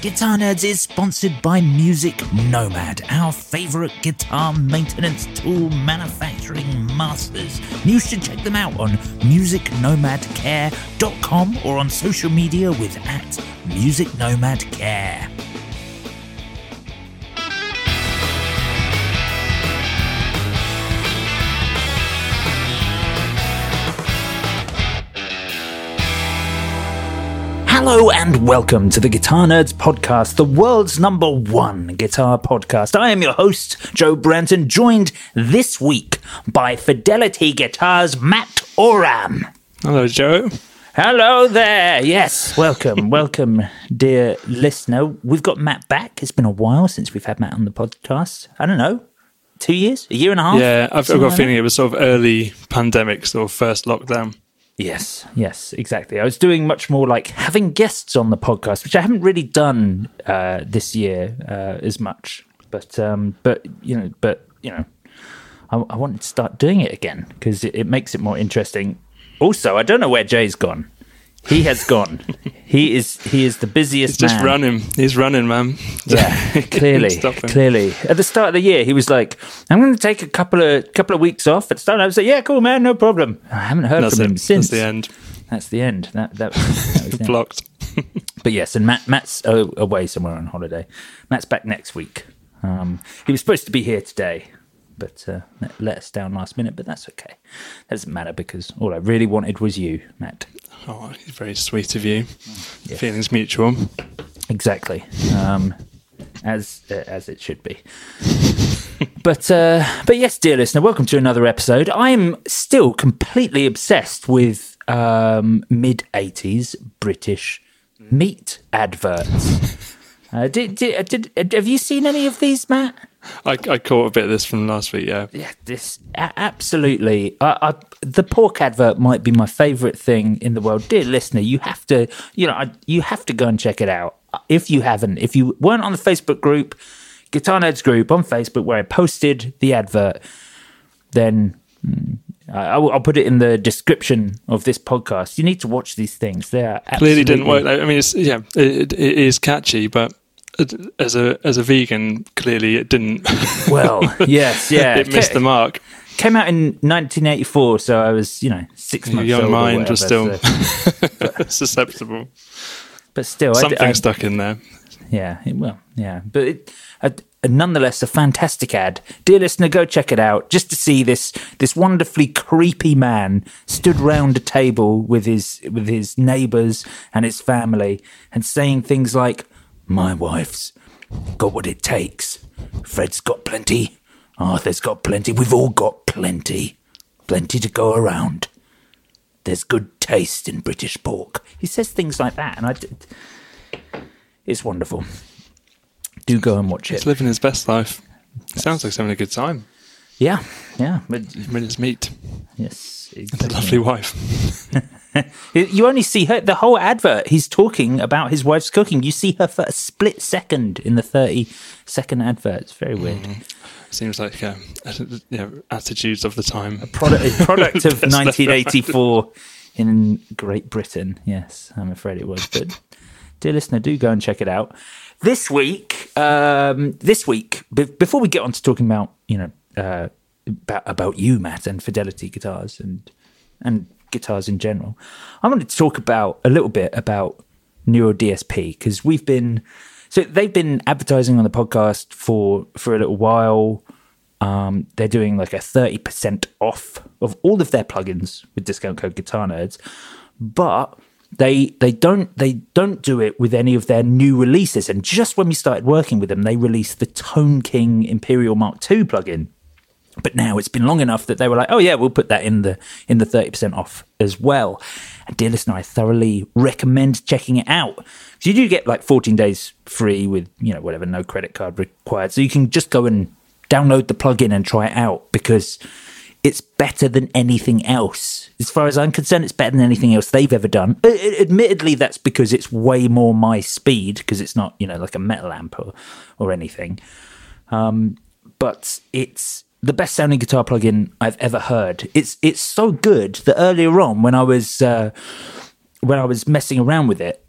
Guitar Nerds is sponsored by Music Nomad, our favorite guitar maintenance tool manufacturing masters. You should check them out on musicnomadcare.com or on social media with at Music Hello and welcome to the Guitar Nerds Podcast, the world's number one guitar podcast. I am your host, Joe Branton, joined this week by Fidelity Guitars Matt Oram. Hello, Joe. Hello there. Yes, welcome, welcome, dear listener. We've got Matt back. It's been a while since we've had Matt on the podcast. I don't know, two years, a year and a half. Yeah, I've, I've got a feeling it was sort of early pandemic, sort of first lockdown. Yes, yes, exactly. I was doing much more like having guests on the podcast, which I haven't really done uh, this year uh, as much. But um, but you know, but you know, I, I wanted to start doing it again because it, it makes it more interesting. Also, I don't know where Jay's gone. He has gone. he is he is the busiest He's just man. running. He's running, man. Yeah, clearly, clearly. At the start of the year, he was like, "I'm going to take a couple of couple of weeks off." At the start, I was like, "Yeah, cool, man, no problem." I haven't heard That's from him it. since. That's the end. That's the end. That that, that was. Blocked. But yes, and Matt Matt's uh, away somewhere on holiday. Matt's back next week. Um, he was supposed to be here today, but uh, let- us down last minute. But that's okay. That doesn't matter because all I really wanted was you, Matt. Oh, he's very sweet of you. Feelings mutual. Exactly. Um, as uh, as it should be. but uh, but yes, dear listener, welcome to another episode. I am still completely obsessed with um, mid '80s British meat adverts. Uh, did, did, did have you seen any of these, Matt? I, I caught a bit of this from last week. Yeah, Yeah, this a- absolutely. I, I, the pork advert might be my favourite thing in the world, dear listener. You have to, you know, I, you have to go and check it out if you haven't. If you weren't on the Facebook group, Guitar Nerds group on Facebook, where I posted the advert, then mm, I, I'll, I'll put it in the description of this podcast. You need to watch these things. They are clearly didn't work. I mean, it's, yeah, it, it is catchy, but as a as a vegan, clearly it didn't. Well, yes, yeah, it missed the mark. Came out in 1984, so I was, you know, six Your months young old or mind was still so- susceptible. but still, I- Something I, stuck in there. Yeah, it, well, yeah, but it, uh, nonetheless, a fantastic ad. Dear listener, go check it out just to see this this wonderfully creepy man stood round a table with his with his neighbours and his family and saying things like, "My wife's got what it takes. Fred's got plenty. Arthur's got plenty. We've all got plenty, plenty to go around." There's good taste in British pork. He says things like that, and I, d- it's wonderful. Do go and watch it. He's living his best life. Sounds like he's having a good time. Yeah, yeah, but When it's meat, yes, a lovely wife. You only see her the whole advert. He's talking about his wife's cooking. You see her for a split second in the thirty second advert. It's very weird. Seems like uh, you know, attitudes of the time. Product, a product of 1984 in Great Britain. Yes, I'm afraid it was. But dear listener, do go and check it out. This week, um, this week, be- before we get on to talking about you know uh, about, about you, Matt, and Fidelity guitars and and guitars in general, I wanted to talk about a little bit about Neural DSP because we've been so they've been advertising on the podcast for for a little while. Um, they're doing like a 30% off of all of their plugins with discount code Guitar Nerds. But they they don't they don't do it with any of their new releases. And just when we started working with them, they released the Tone King Imperial Mark II plugin. But now it's been long enough that they were like, oh yeah, we'll put that in the in the thirty percent off as well. And dear listener, I thoroughly recommend checking it out. So you do get like fourteen days free with you know whatever, no credit card required. So you can just go and download the plugin and try it out because it's better than anything else. As far as I'm concerned, it's better than anything else they've ever done. Admittedly, that's because it's way more my speed because it's not, you know, like a metal amp or, or anything. Um, but it's the best sounding guitar plugin I've ever heard. It's it's so good that earlier on when I was uh, when I was messing around with it,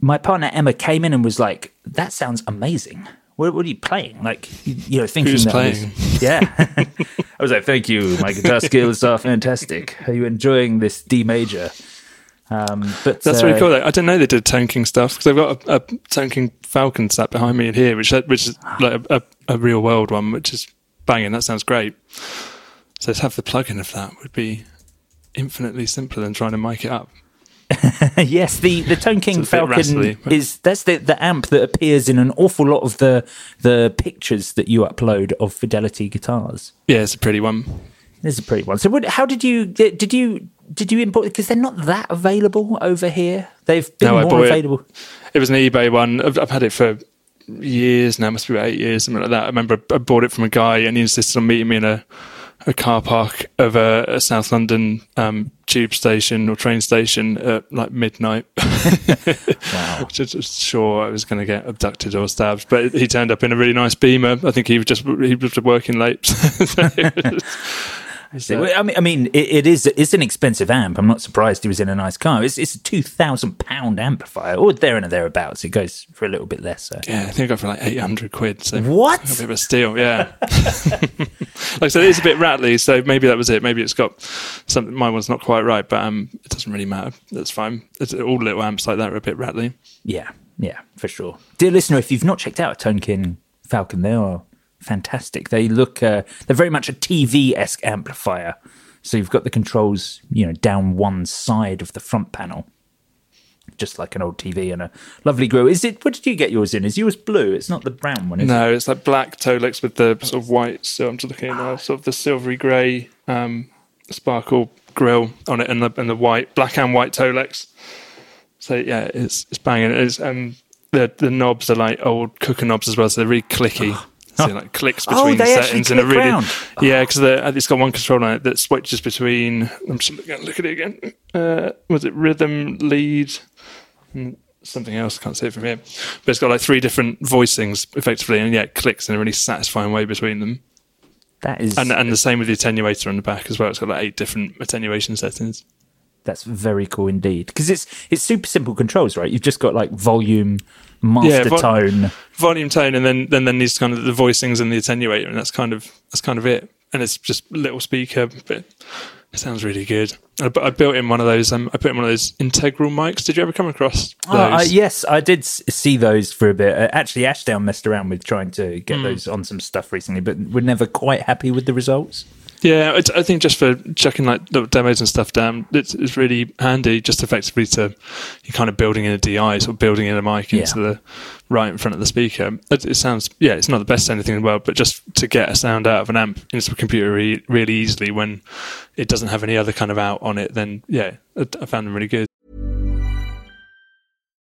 my partner Emma came in and was like, "That sounds amazing." What, what, are you playing? Like, you, you know, thinking Who's that playing? Was, yeah. I was like, thank you. My guitar skills are fantastic. Are you enjoying this D major? Um, but that's uh, really cool. I didn't know they did Tone King stuff because I've got a, a Tone King Falcon sat behind me in here, which which is like a, a, a, real world one, which is banging. That sounds great. So to have the plugin of that would be infinitely simpler than trying to mic it up. yes, the the Tone King Falcon rasply, is that's the the amp that appears in an awful lot of the the pictures that you upload of Fidelity guitars. Yeah, it's a pretty one. It's a pretty one. So, what, how did you did you did you import? Because they're not that available over here. They've been no, more available. It. it. was an eBay one. I've, I've had it for years now. Must be about eight years, something like that. I remember I bought it from a guy, and he insisted on meeting me in a a car park of a, a South London um, tube station or train station at like midnight. wow. just sure I was going to get abducted or stabbed, but he turned up in a really nice Beamer. I think he was just he was working late. I mean, I mean, it, it is it's an expensive amp. I'm not surprised he was in a nice car. It's it's a two thousand pound amplifier, or there and thereabouts. It goes for a little bit less. So. Yeah, I think I got for like eight hundred quid. So what? A bit of a steal. Yeah. like I said, it is a bit rattly, so maybe that was it. Maybe it's got something. My one's not quite right, but um, it doesn't really matter. That's fine. It's, all little amps like that are a bit rattly. Yeah, yeah, for sure. Dear listener, if you've not checked out a Tone King Falcon, they are fantastic. They look uh, they're very much a TV esque amplifier. So you've got the controls, you know, down one side of the front panel, just like an old TV and a lovely grill. Is it? What did you get yours in? Is yours blue? It's not the brown one. no, it? it's like black Tolex with the sort of white. So I'm just looking at now, sort of the silvery grey um, sparkle grill on it, and the and the white black and white Tolex. So yeah, it's it's banging. It's um the the knobs are like old cooker knobs as well, so they're really clicky. So like clicks oh, between oh, settings and a really round. yeah because it's got one control on it that switches between. I'm just going to look at it again. Uh, was it rhythm lead? Something else, I can't see it from here. But it's got like three different voicings effectively, and yeah, it clicks in a really satisfying way between them. That is, and, and the same with the attenuator on the back as well. It's got like eight different attenuation settings. That's very cool indeed because it's it's super simple controls, right? You've just got like volume, master yeah, vo- tone, volume, tone, and then then then these kind of the voicings and the attenuator, and that's kind of that's kind of it. And it's just little speaker, but it sounds really good. I, I built in one of those. Um, I put in one of those integral mics. Did you ever come across those? Oh, uh, yes, I did see those for a bit. Uh, actually, Ashdown messed around with trying to get mm. those on some stuff recently, but we're never quite happy with the results. Yeah, I think just for checking like demos and stuff down, it's, it's really handy. Just effectively to you're kind of building in a DI, sort of building in a mic yeah. into the right in front of the speaker. It, it, sounds yeah, it's not the best anything in the world, but just to get a sound out of an amp into a computer really, really easily when it doesn't have any other kind of out on it, then yeah, I, I found them really good.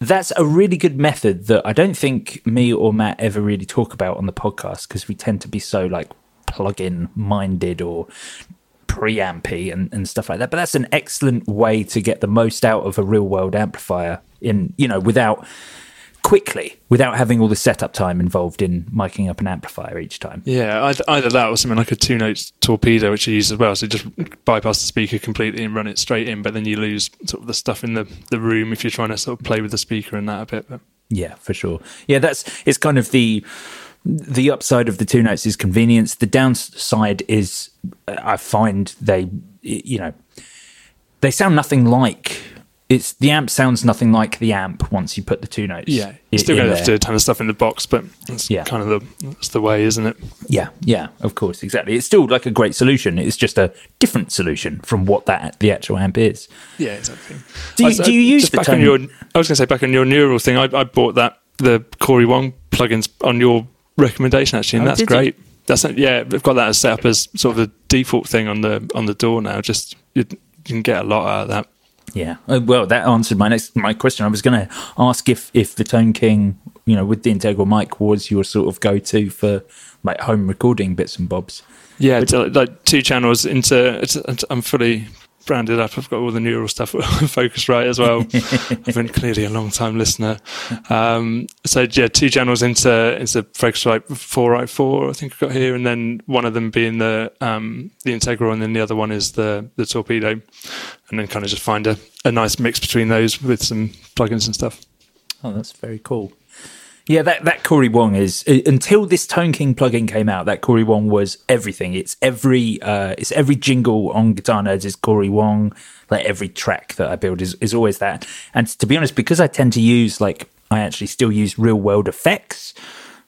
that's a really good method that I don't think me or Matt ever really talk about on the podcast because we tend to be so like plug-in minded or preampy and, and stuff like that. But that's an excellent way to get the most out of a real world amplifier in you know without quickly without having all the setup time involved in miking up an amplifier each time. Yeah, either, that or something like a two note torpedo, which you use as well. So you just bypass the speaker completely and run it straight in, but then you lose sort of the stuff in the, the room if you're trying to sort of play with the speaker and that a bit. But. Yeah, for sure. Yeah, that's it's kind of the the upside of the two notes is convenience. The downside is uh, I find they you know they sound nothing like it's the amp sounds nothing like the amp once you put the two notes. Yeah, you're still going to have to do a ton of stuff in the box, but that's Yeah. kind of the that's the way, isn't it? Yeah, yeah, of course, exactly. It's still like a great solution. It's just a different solution from what that the actual amp is. Yeah, exactly. Do you- I uh, do you use the back on tone- your? I was going to say back on your neural thing. I, I bought that the Corey Wong plugins on your recommendation actually, and Oh, that's did you? great. That's yeah, they've got that set up as sort of the default thing on the on the DAW now. Just you, you can get a lot out of that. Yeah. Uh, Well, that answered my next my question. I was going to ask if if the Tone King, you know, with the integral mic, was your sort of go to for like home recording bits and bobs. Yeah, like two channels into. I'm fully branded up. I've got all the neural stuff Focusrite as well. I've been clearly a long time listener. Um, so yeah, two channels into into Focusrite four right four. I think I've got here, and then one of them being the um, the integral, and then the other one is the the torpedo, and then kind of just find a, a nice mix between those with some plugins and stuff. Oh, that's very cool. Yeah, that that Corey Wong is uh, until this Tone King plugin came out. That Corey Wong was everything. It's every uh, it's every jingle on Guitar Nerds is Corey Wong. Like every track that I build is is always that. And to be honest, because I tend to use like I actually still use real world effects.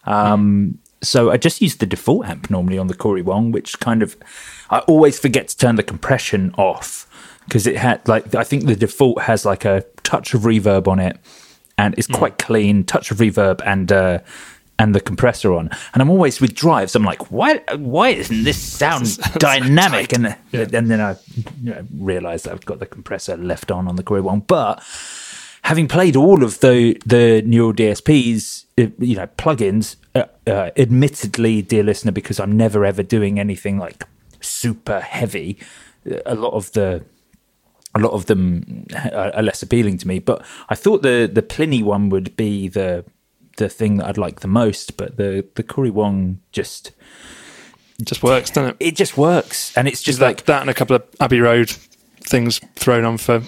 Um, so I just use the default amp normally on the Corey Wong, which kind of I always forget to turn the compression off because it had like I think the default has like a touch of reverb on it and it's quite clean, touch of reverb and uh, and the compressor on. And I'm always with drives. I'm like, why why isn't this sound dynamic? And and then I you know, realized I've got the compressor left on on the Corey Wong, but having played all of the the neural DSPs, uh, you know, plugins, uh, uh, admittedly, dear listener, because I'm never ever doing anything like super heavy. uh, A lot of the a lot of them are less appealing to me, but I thought the the Plini one would be the the thing that I'd like the most. But the the Corey Wong just It just works, doesn't it? it just works, and it's just like that and a couple of Abbey Road things thrown on for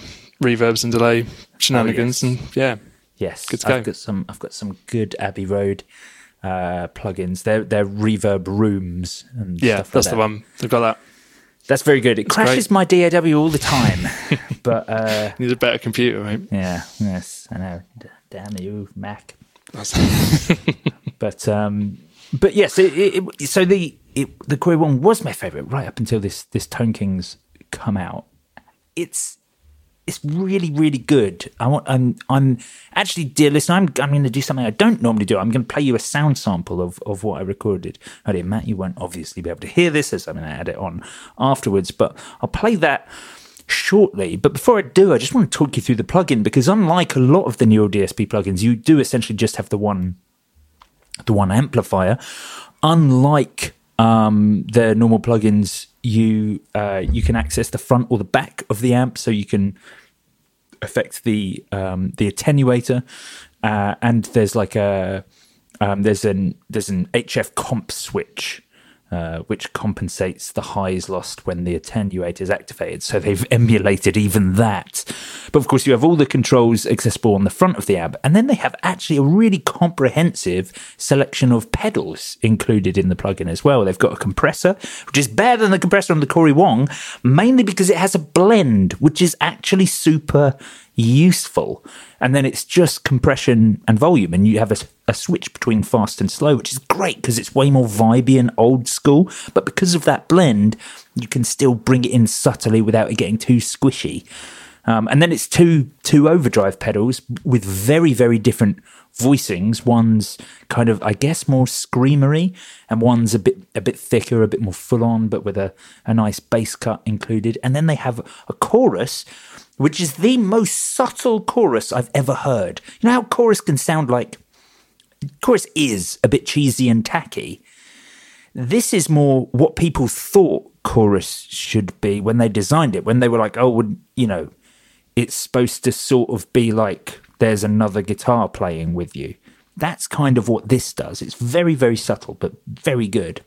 reverbs and delay shenanigans, Oh, yes. and yeah, Yes, Good to I've go. got some. I've got some good Abbey Road uh, plugins. They're they're reverb rooms and yeah, stuff like that's that. the one. They've got that. That's very good. It crashes my DAW all the time, but uh, Need a better computer, right? yeah, yes, I know. D- damn you, Mac. That's- But um, but yes, it, it, it- so the it, the Corey Wong was my favorite right up until this this Tone Kings come out. It's it's really really good. I want I'm I'm actually dear listener, I'm I'm going to do something I don't normally do. I'm going to play you a sound sample of of what I recorded oh earlier. Matt, you won't obviously be able to hear this as I'm going to add it on afterwards, but I'll play that shortly. But before I do, I just want to talk you through the plugin because unlike a lot of the Neural DSP plugins, you do essentially just have the one the one amplifier. Unlike um, the normal plugins, you uh, you can access the front or the back of the amp, so you can affect the um, the attenuator, uh, and there's like a um, there's an there's an HF comp switch uh, which compensates the highs lost when the attenuator is activated. So they've emulated even that. But of course, you have all the controls accessible on the front of the amp, and then they have actually a really comprehensive selection of pedals included in the plugin as well. They've got a compressor, which is better than the compressor on the Corey Wong, mainly because it has a blend, which is actually super useful. And then it's just compression and volume, and you have a, a switch between fast and slow, which is great because it's way more vibey and old school. But because of that blend, you can still bring it in subtly without it getting too squishy. Um, and then it's two two overdrive pedals with very very different voicings. One's kind of I guess more screamery, and one's a bit a bit thicker, a bit more full on, but with a, a nice bass cut included. And then they have a chorus, which is the most subtle chorus I've ever heard. You know how chorus can sound like chorus is a bit cheesy and tacky. This is more what people thought chorus should be when they designed it. When they were like, oh, you know it's supposed to sort of be like there's another guitar playing with you. That's kind of what this does. It's very, very subtle, but very good.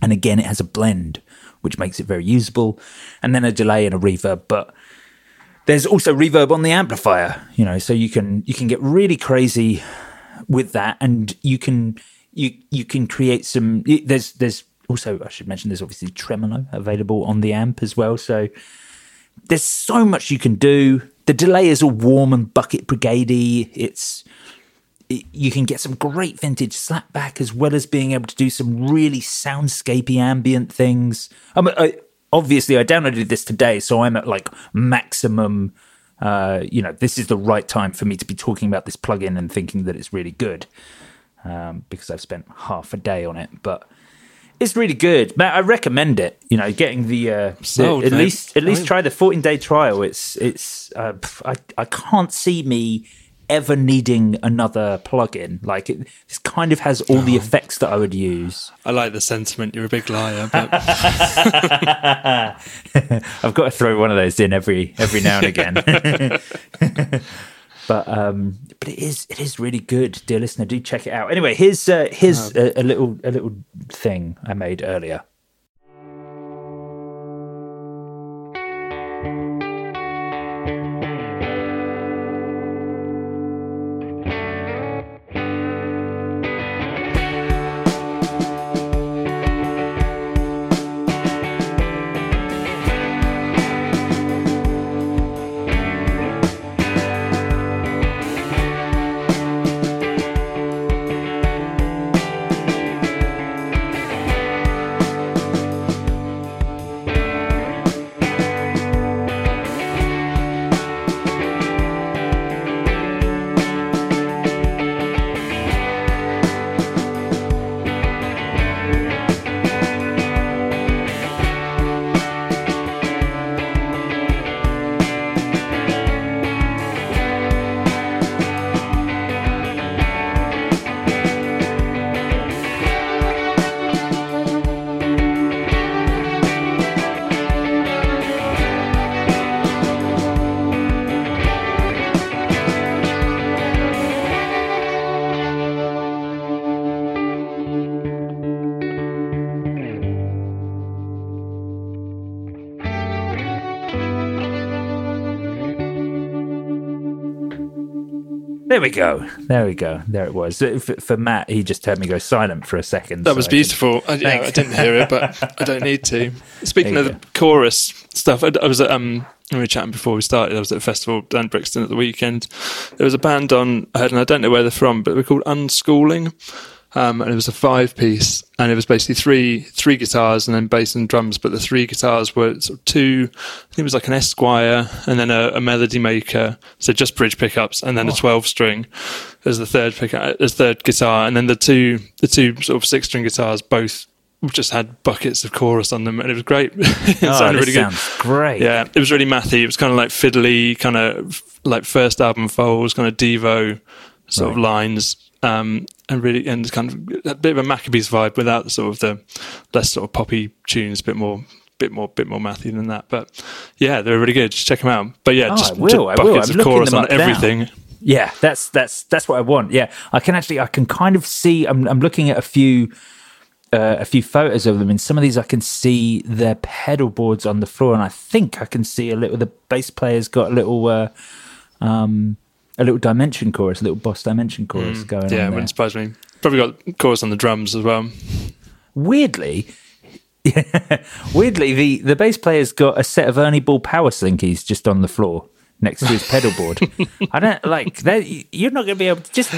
And again, it has a blend, which makes it very usable, and then a delay and a reverb. But there's also reverb on the amplifier, you know, so you can you can get really crazy with that, and you can you you can create some. There's there's also I should mention there's obviously tremolo available on the amp as well, so there's so much you can do. The delay is all warm and bucket brigadey. It's it, you can get some great vintage slapback as well as being able to do some really soundscapey ambient things. I mean, obviously, I downloaded this today, so I'm at like maximum. Uh, you know, this is the right time for me to be talking about this plugin and thinking that it's really good um, because I've spent half a day on it. But it's really good, Matt. I recommend it. You know, getting the, uh, the at least at least try the 14 day trial. It's it's uh, I I can't see me ever needing another plugin. Like it, this kind of has all the effects that I would use. I like the sentiment. You're a big liar, but I've got to throw one of those in every every now and again. but um, but it is it is really good, dear listener. Do check it out. Anyway, here's uh, here's a, a little a little thing I made earlier. There we go. There we go. There it was. For, for Matt, he just heard me go silent for a second. that so was I could- beautiful. I, yeah, I didn't hear it, but I don't need to. Speaking of you the chorus stuff, I, I was at um, we were chatting before we started. I was at a festival down Brixton at the weekend. There was a band on, I heard, and I don't know where they're from, but they're called Unschooling. Um, and it was a five piece, and it was basically three three guitars and then bass and drums. But the three guitars were sort of two, I think it was like an Esquire and then a, a Melody Maker, so just bridge pickups, and then a twelve string as the third pickup, as third guitar, and then the two the two sort of six string guitars both just had buckets of chorus on them, and it was great. it Oh, sounded really good. sounds great. Yeah, it was really mathy. It was kind of like fiddly, kind of like first album Foals, kind of Devo sort of lines, um, and really and kind of a bit of a Maccabees vibe without sort of the less sort of poppy tunes, a bit more. Bit more, bit more mathy than that, but yeah, they're really good. Just check them out. But yeah, Oh, just, I will, just I will. buckets I'm of chorus on everything. Yeah, that's that's that's what I want. Yeah, I can actually I can kind of see. I'm I'm looking at a few uh, a few photos of them. In some of these, I can see their pedal boards on the floor, and I think I can see a little. The bass player's got a little, uh, um, a little dimension chorus, a little Boss dimension chorus going Mm. Yeah, it on. There. wouldn't surprise me. Probably got chorus on the drums as well. Weirdly, weirdly, the the bass player's got a set of Ernie Ball power slinkies just on the floor next to his pedal board. I don't like that. You're not going to be able to just.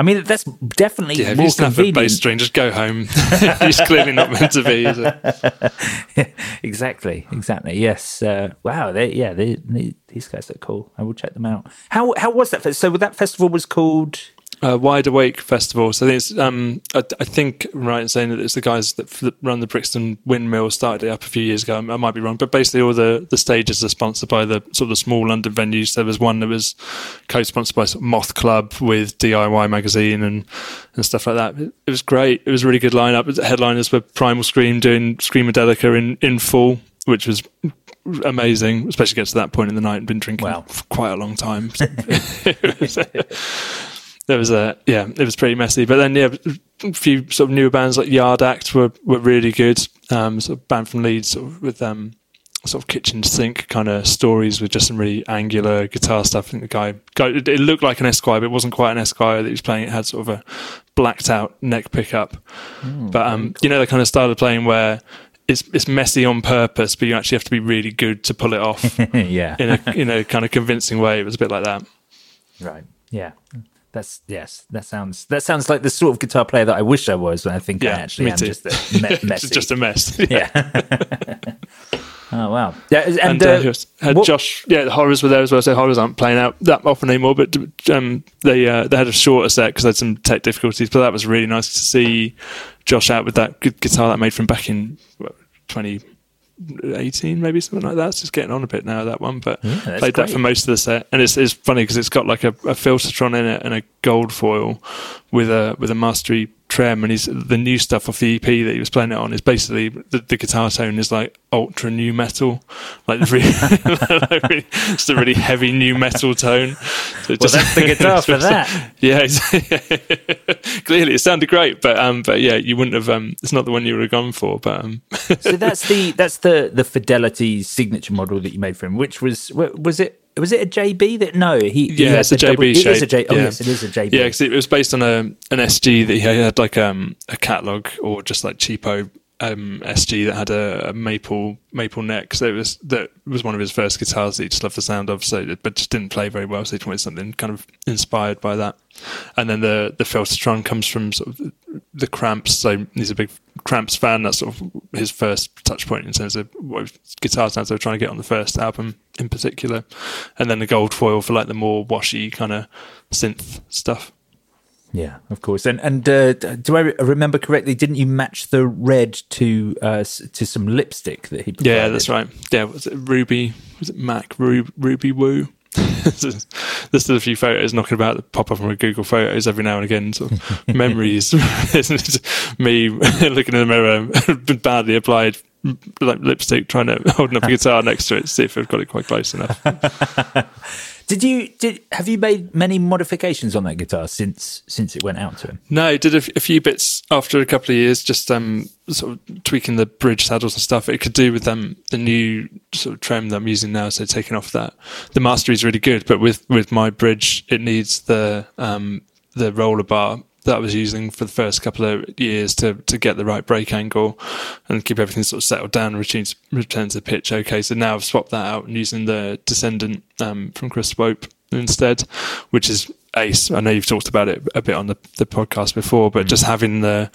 I mean, that's definitely Yeah, more you snap a convenient. bass string, just go home. He's clearly not meant to be. Is it? exactly, exactly. Yes. Uh, wow. They, yeah. They, they, these guys are cool. I will check them out. How how was that? So that festival was called. Uh, Wide Awake Festival. So I think it's, um, I, I think I'm right in saying that it's the guys that, run the Brixton Windmill started it up a few years ago. I might be wrong, but basically all the, the stages are sponsored by the sort of the small London venues. There was one that was co-sponsored by sort of Moth Club with DIY magazine and and stuff like that. It, it was great. It was a really good lineup. The headliners were Primal Scream doing Screamadelica in in full, which was amazing, especially gets to that point in the night and been drinking Wow. for quite a long time. Was- there was a yeah, it was pretty messy. But then yeah, a few sort of newer bands like Yard Act were were really good. Um, sort of band from Leeds, sort of with um, sort of kitchen sink kind of stories with just some really angular guitar stuff. I think the guy, guy it it looked like an Esquire, but it wasn't quite an Esquire that he was playing. It had sort of a blacked out neck pickup. but um, you know the kind of style of playing where. It's, it's messy on purpose, but you actually have to be really good to pull it off yeah. in a in a kind of convincing way. It was a bit like that. Right. Yeah. That's yes. That sounds that sounds like the sort of guitar player that I wish I was. And I think I Yeah, actually me am too. just a me- messy. It's just a mess. yeah. oh wow. Yeah. And, and uh, uh, had what- Josh, yeah, the horrors were there as well. So horrors aren't playing out that often anymore, but um, they uh, they had a shorter set because they had some tech difficulties. But that was really nice to see Josh out with that good guitar that I made from back in what, 2018, maybe something like that. It's just getting on a bit now that one, but that's played that for most of the set. And it's it's funny because it's got like a, a Filtertron in it and a gold foil with a with a mastery trem. And he's the new stuff off the EP that he was playing it on is basically the, the guitar tone is like ultra nu metal, like really, like really it's a really heavy nu metal tone. So it Well, that's the guitar for that. Yeah, it's- clearly it sounded great, but um, but yeah, you wouldn't have um, it's not the one you would have gone for, but um, so that's the that's the the fidelity signature model that you made for him. Which was was it was it a JB that no he he yeah, had it's a the double- JB It is shape. a J. Oh yeah. yes, it is a JB. Yeah, because it was based on a an SG that he had like um a catalog or just like cheapo um SG that had a, a maple maple neck. So it was that was one of his first guitars that he just loved the sound of. So but just didn't play very well. So he wanted something kind of inspired by that. And then the the Filtertron comes from sort of the Cramps. So he's a big Cramps fan. That's sort of his first touch point in terms of what guitar sounds they were trying to get on the first album in particular. And then the gold foil for like the more washy kind of synth stuff. Yeah, of course. And and uh, do I remember correctly? Didn't you match the red to uh, to some lipstick that he? Provided? Yeah, that's right. Yeah, was it Ruby? Was it Mac Ru- Ruby Woo? There's still a few photos knocking about that pop up from Google Photos every now and again. Sort of memories. Isn't it? Me looking in the mirror, badly applied like lipstick, trying to holding up a guitar next to it to see if I've got it quite close enough. Did you did have you made many modifications on that guitar since since it went out to him? No, did a, f- a few bits after a couple of years, just um, sort of tweaking the bridge saddles and stuff. It could do with um, the new sort of trem that I'm using now, so taking off that. The mastery is really good, but with, with my bridge, it needs the um, the roller bar that I was using for the first couple of years to to get the right break angle and keep everything sort of settled down and return to, return to pitch. Okay, so now I've swapped that out and using the Descendant um, from Chris Swope instead, which is ace. I know you've talked about it a bit on the, the podcast before, but just having the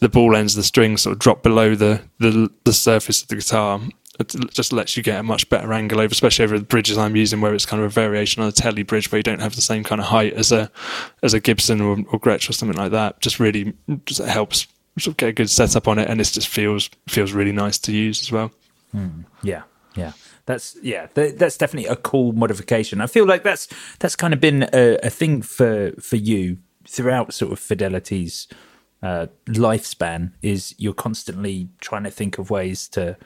the ball ends of the strings sort of drop below the, the the surface of the guitar. It just lets you get a much better angle over, especially over the bridges I'm using, where it's kind of a variation on a telly bridge, where you don't have the same kind of height as a as a Gibson or, or Gretsch or something like that. Just really just helps sort of get a good setup on it, and it just feels feels really nice to use as well. Yeah, yeah. That's yeah. Th- that's definitely a cool modification. I feel like that's that's kind of been a, a thing for for you throughout sort of Fidelity's uh, lifespan. Is you're constantly trying to think of ways to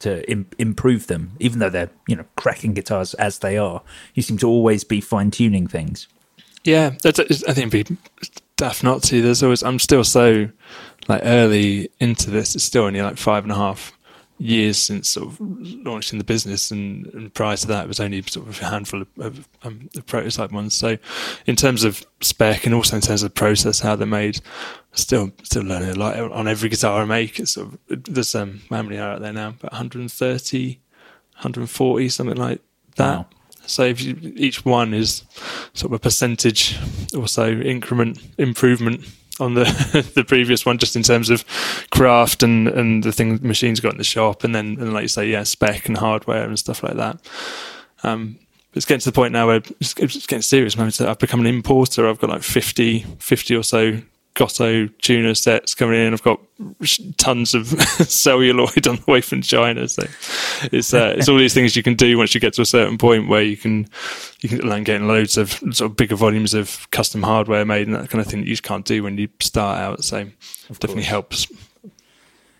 to Im- improve them, even though they're you know cracking guitars as they are. You seem to always be fine tuning things. Yeah, that's, I think it'd be daft not to. There's always I'm still so like early into this. It's still only like five and a half years since sort of launching the business, and, and prior to that, it was only sort of a handful of, of, um, of prototype ones. So, in terms of spec and also in terms of process, how they're made, still still learning a lot on every guitar I make. It's sort of, there's um, how many are out there now? About 130, 140, something like that. Wow. So if you, each one is sort of a percentage or so increment improvement on the the previous one, just in terms of craft and and the things machines got in the shop, and then and like you say, yeah, spec and hardware and stuff like that. Um, it's getting to the point now where it's, it's getting serious. Man. I've become an importer. I've got like 50, 50 or so Gotoh tuner sets coming in. I've got tons of celluloid on the way from China. So it's uh, it's all these things you can do once you get to a certain point where you can you can land getting loads of sort of bigger volumes of custom hardware made and that kind of thing that you just can't do when you start out. So definitely helps.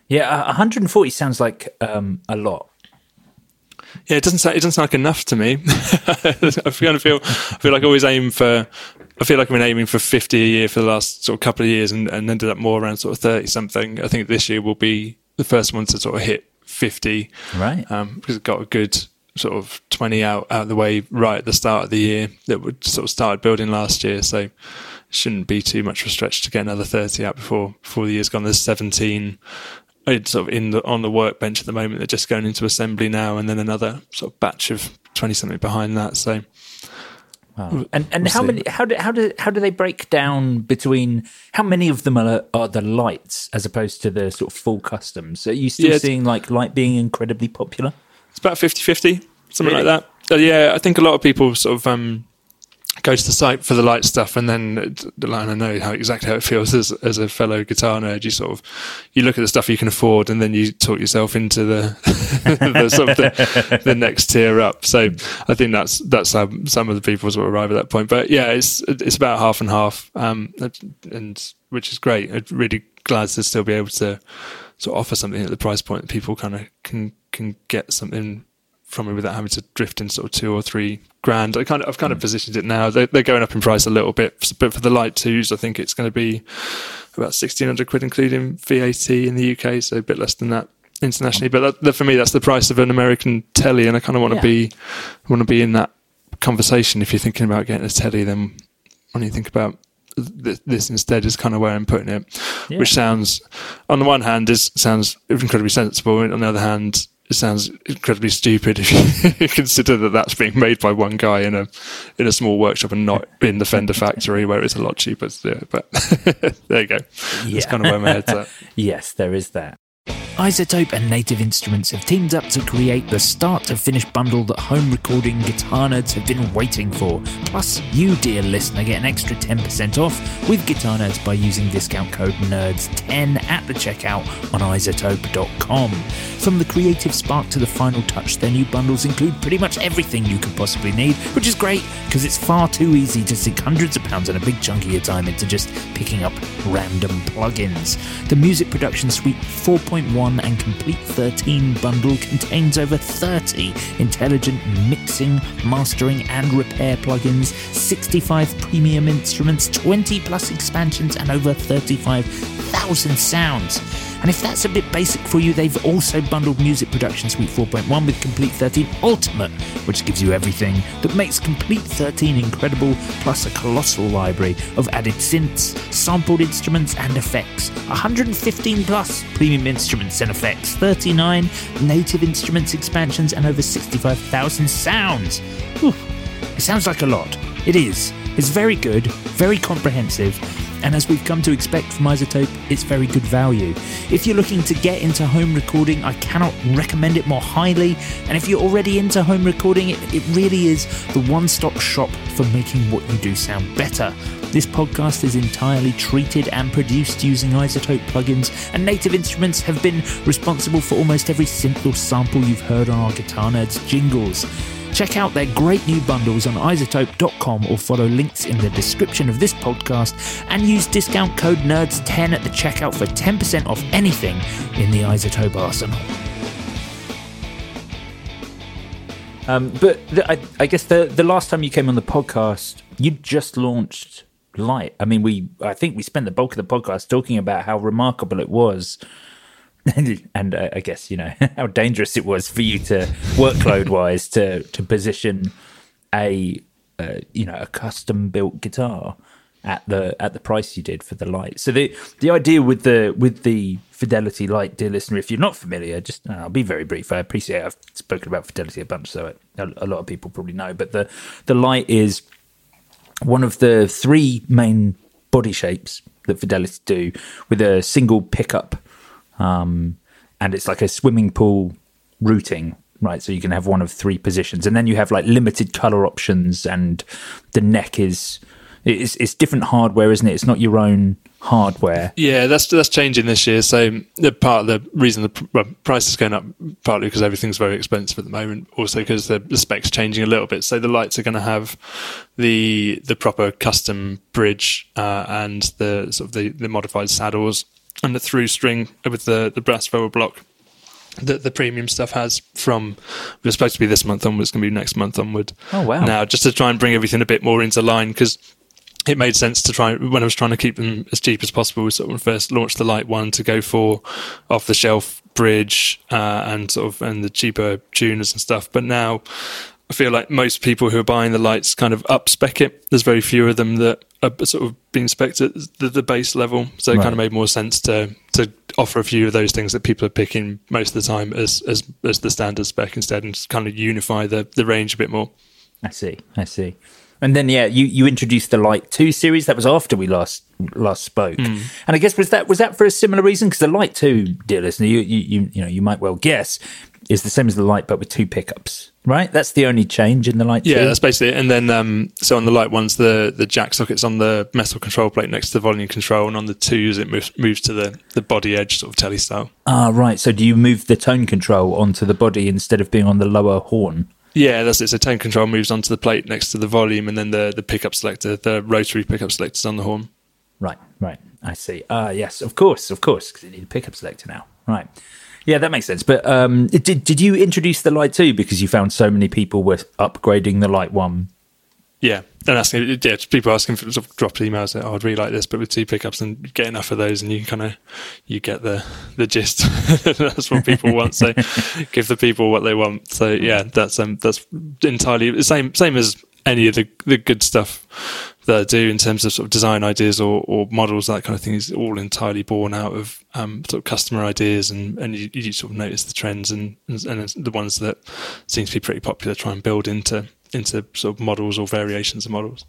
Yeah, 140 sounds like um, a lot. Yeah, it doesn't sound, it doesn't sound like enough to me. I kind of feel I feel like I always aim for I feel like I've been aiming for 50 a year for the last sort of couple of years and, and ended up more around sort of 30 something. I think this year will be the first one to sort of hit 50. Right. Um, because it got a good sort of 20 out, out of the way right at the start of the year that would sort of started building last year. So it shouldn't be too much of a stretch to get another 30 out before, before the year's gone. There's 17 it's sort of in the on the workbench at the moment. They're just going into assembly now, and then another sort of batch of twenty something behind that. So Wow. And and we'll how see. many how do how do how do they break down between how many of them are are the lights as opposed to the sort of full customs? Are you still yeah, seeing like light being incredibly popular? It's about 50-50, something really? like that. Uh, yeah, I think a lot of people sort of um, go to the site for the light stuff, and then like, I know how exactly how it feels as as a fellow guitar nerd. You sort of you look at the stuff you can afford, and then you talk yourself into the, the sort of the, the, next tier up. So I think that's that's how some of the people sort of arrive at that point. But yeah, it's it's about half and half, um, and which is great. I'm really glad to still be able to sort of offer something at the price point that people kind of can can get something from it without having to drift in sort of two or three grand. I kind of, I've kind of hmm. positioned it now. They're, they're going up in price a little bit, but for the light twos, I think it's going to be about sixteen hundred quid, including VAT in the UK, so a bit less than that internationally. But that, that, for me, that's the price of an American telly, and I kind of want to yeah. be want to be in that conversation. If you're thinking about getting a telly, then when you think about this instead is kind of where I'm putting it, yeah. which sounds, on the one hand, is sounds incredibly sensible, on the other hand, it sounds incredibly stupid if you consider that that's being made by one guy in a in a small workshop and not in the Fender factory where it's a lot cheaper to do it. But there you go. Yeah. That's kind of where my head's at. yes, there is that. iZotope and Native Instruments have teamed up to create the start to finish bundle that home recording guitar nerds have been waiting for. Plus, you, dear listener, get an extra 10% off with Guitar Nerds by using discount code NERDS10 at the checkout on izotope.com. From the creative spark to the final touch, their new bundles include pretty much everything you could possibly need, which is great because it's far too easy to sink hundreds of pounds and a big chunk of your time into just picking up random plugins. The Music Production Suite 4.1 and Komplete 13 bundle contains over 30 intelligent mixing, mastering, and repair plugins, 65 premium instruments, 20 plus expansions, and over 35,000 sounds. And if that's a bit basic for you, they've also bundled Music Production Suite 4.1 with Komplete 13 Ultimate, which gives you everything that makes Komplete 13 incredible, plus a colossal library of added synths, sampled instruments, and effects. 115 plus premium instruments and effects, 39 native instruments expansions, and over 65,000 sounds. Whew. It sounds like a lot. It is. It's very good, very comprehensive, and as we've come to expect from iZotope, it's very good value. If you're looking to get into home recording, I cannot recommend it more highly. And if you're already into home recording, it, it really is the one stop shop for making what you do sound better. This podcast is entirely treated and produced using iZotope plugins, and Native Instruments have been responsible for almost every synth sample you've heard on our Guitar Nerds jingles. Check out their great new bundles on izotope.com or follow links in the description of this podcast and use discount code NERDS10 at the checkout for 10% off anything in the iZotope arsenal. Um, but the, I, I, guess the the last time you came on the podcast, you just launched light. I mean, we I think we spent the bulk of the podcast talking about how remarkable it was. and uh, I guess you know how dangerous it was for you to workload wise to to position a uh, you know a custom built guitar at the at the price you did for the light. So the the idea with the with the Fidelity Light, dear listener, if you're not familiar, just uh, I'll be very brief. I appreciate I've spoken about Fidelity a bunch, so a, a lot of people probably know. But the the light is one of the three main body shapes that Fidelity do with a single pickup, um, and it's like a swimming pool routing right? So you can have one of three positions, and then you have like limited color options, and the neck is it's it's different hardware, isn't it? It's not your own hardware. Yeah, that's that's changing this year. So the part of the reason the well, price is going up partly because everything's very expensive at the moment, also because the, the specs changing a little bit. So the lights are going to have the the proper custom bridge uh, and the sort of the, the modified saddles and the through string with the the brass four block that the premium stuff has from it was supposed to be this month onward, it's going to be next month onward. Oh wow! Now just to try and bring everything a bit more into line because it made sense to try when I was trying to keep them as cheap as possible. We sort of first launched the light one to go for off the shelf bridge uh, and sort of and the cheaper tuners and stuff. But now I feel like most people who are buying the lights kind of up spec it. There's very few of them that are sort of being spec at the, the, base level, so it right. kind of made more sense to to offer a few of those things that people are picking most of the time as as as the standard spec instead, and just kind of unify the the range a bit more. I see. I see. And then yeah, you, you introduced the Light Two series. That was after we last last spoke. Mm. And I guess was that was that for a similar reason? Because the Light Two, dear listener, you, you you you know you might well guess is the same as the Light, but with two pickups. Right, that's the only change in the Light. Yeah, 2. that's basically it. And then um, so on the Light ones, the the jack sockets on the metal control plate next to the volume control, and on the twos, it moves moves to the the body edge sort of telly style. Ah, right. So do you move the tone control onto the body instead of being on the lower horn? Yeah, that's it. So tone control moves onto the plate next to the volume, and then the the pickup selector, the rotary pickup selector, is on the horn. Right, right. I see. Ah, uh, yes, of course, of course, because you need a pickup selector now. Right. Yeah, that makes sense. But um, did did you introduce the light two because you found so many people were upgrading the light one yeah, and asking, yeah, people asking for sort of drop emails. That, oh, I'd really like this, but with two pickups and get enough of those, and you kind of you get the the gist. that's what people want. So give the people what they want. So yeah, that's um that's entirely the same same as any of the the good stuff that I do in terms of sort of design ideas or, or models, that kind of thing is all entirely born out of um, sort of customer ideas and, and you, you, sort of notice the trends and, and, the ones that seem to be pretty popular, try and build into into sort of models or variations of models.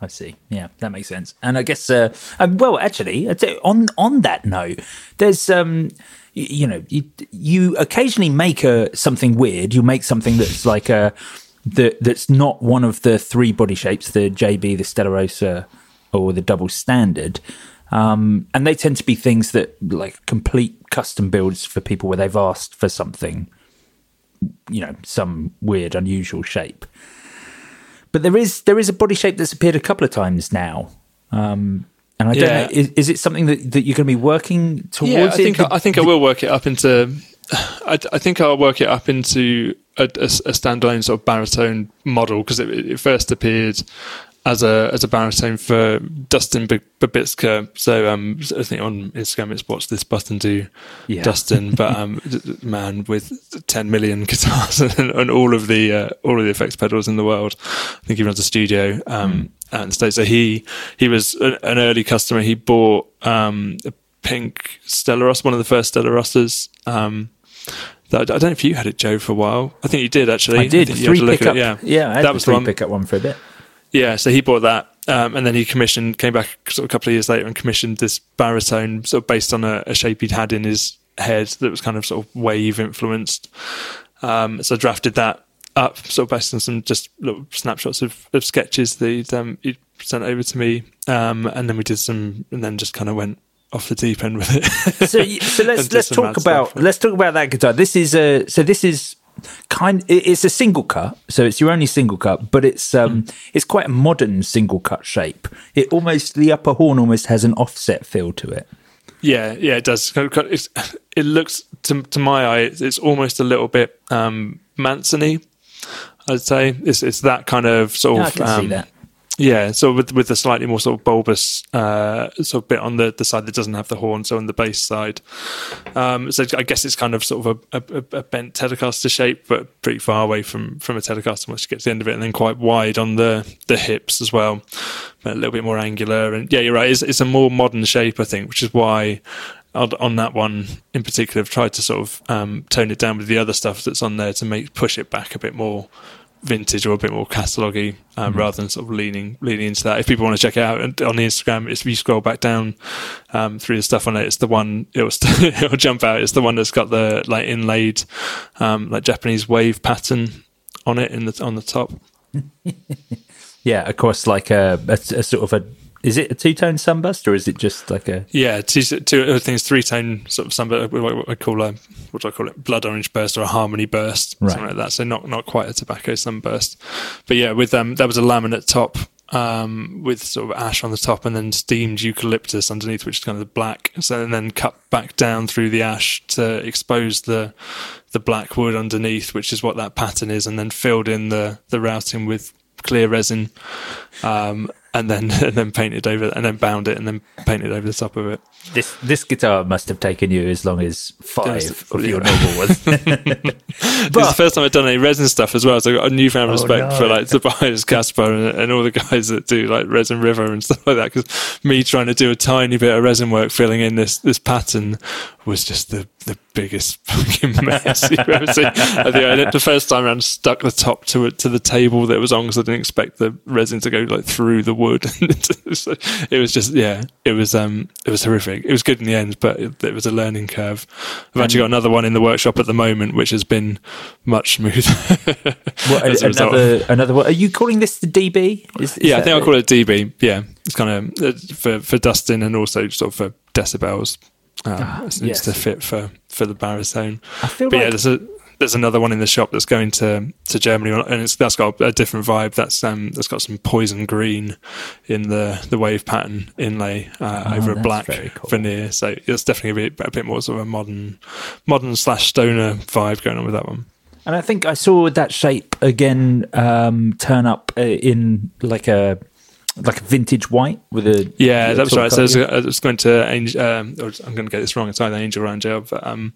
I see. Yeah, that makes sense. And I guess, uh, um, well, actually, on on that note, there's, um, you, you know, you, you occasionally make a something weird. You make something that's like a that that's not one of the three body shapes, the JB, the Stella Rosa, or the double standard. Um, and they tend to be things that like complete custom builds for people where they've asked for something you know some weird unusual shape but there is there is a body shape that's appeared a couple of times now um, and I don't yeah. know, is, is, it something that, that you're going to be working towards? Yeah, I think I, I think I will work it up into. I, I think I'll work it up into a, a, a standalone sort of baritone model because it, it, first appeared as a as a baritone for Dustin Babitska. So um, I think on Instagram it's watch this button do yeah. Dustin, but um, man with ten million guitars and, and all of the uh, all of the effects pedals in the world. I think he runs a studio um, mm. and so he he was an early customer. He bought um, a pink Stella Rosa, one of the first Stella Rosas. Um, I don't know if you had it, Joe, for a while. I think you did actually. I did. I three pickup. Yeah, yeah. that was the one. pickup one for a bit. Yeah, so he bought that, um, and then he commissioned, came back sort of a couple of years later and commissioned this baritone, sort of based on a, a shape he'd had in his head that was kind of sort of wave influenced. Um, so I drafted that up, sort of based on some just little snapshots of, of sketches that he'd, um, he'd sent over to me, um, and then we did some, and then just kind of went off the deep end with it. so, so let's let's talk about let's talk about that guitar. This is a so this is kind it's a single cut so it's your only single cut but it's um mm. it's quite a modern single cut shape it almost the upper horn almost has an offset feel to it yeah yeah it does it's, it looks to, to my eye it's almost a little bit um mansony i'd say it's it's that kind of sort yeah, of um, Yeah, so with with the slightly more sort of bulbous uh, sort of bit on the, the side that doesn't have the horn, so on the base side. Um, so I guess it's kind of sort of a, a, a, bent Telecaster shape, but pretty far away from from a Telecaster once you get to the end of it, and then quite wide on the the hips as well, but a little bit more angular. And yeah, you're right. It's, it's a more modern shape, I think, which is why on that one in particular, I've tried to sort of um, tone it down with the other stuff that's on there to make push it back a bit more vintage or a bit more catalogy um, mm-hmm. rather than sort of leaning leaning into that. If people want to check it out and on the Instagram, if you scroll back down um, through the stuff on it, it's the one it'll it'll jump out. It's the one that's got the like inlaid um, like Japanese wave pattern on it in the on the top. yeah, of course, like a, a, a sort of a is it a two tone sunburst or is it just like a yeah two, two I think it's three tone sort of sunburst what I call a what do I call it blood orange burst or a harmony burst right. something like that so not not quite a tobacco sunburst but yeah with um that was a laminate top um, with sort of ash on the top and then steamed eucalyptus underneath, which is kind of the black. So and then cut back down through the ash to expose the the black wood underneath, which is what that pattern is, and then filled in the the routing with clear resin. Um, and then and then painted over and then bound it and then painted over the top of it. This this guitar must have taken you as long as five of your normal ones. but, it's the first time I've done any resin stuff as well, so I got a newfound oh, respect no. for like Tobias Caspar and, and, all the guys that do like Resin River and stuff like that. Because me trying to do a tiny bit of resin work, filling in this this pattern, was just the the biggest fucking mess you've ever seen. I think the first time around stuck the top to it to the table that was on because I didn't expect the resin to go like through the wood. so it was just yeah, it was um it was horrific. It was good in the end, but it, it was a learning curve. I've actually got another one in the workshop at the moment, which has been much smoother. what, another another one? Are you calling this the DB? Is, is yeah, I think I'll call it DB. Yeah, it's kind of uh, for for Dustin and also sort of for decibels. Um, ah, it yes. to fit for for the baritone. I feel but like... yeah, there's a there's another one in the shop that's going to, to Germany, and it's that's got a different vibe. That's um that's got some poison green in the, the wave pattern inlay uh, oh, over a black cool. veneer. So it's definitely a bit a bit more sort of a modern modern slash stoner vibe going on with that one. And I think I saw that shape again um, turn up uh, in like a like a vintage white with a yeah, that's right. So it's, going to Angel. Um, I'm going to get this wrong. It's either Angel Rangel, but um,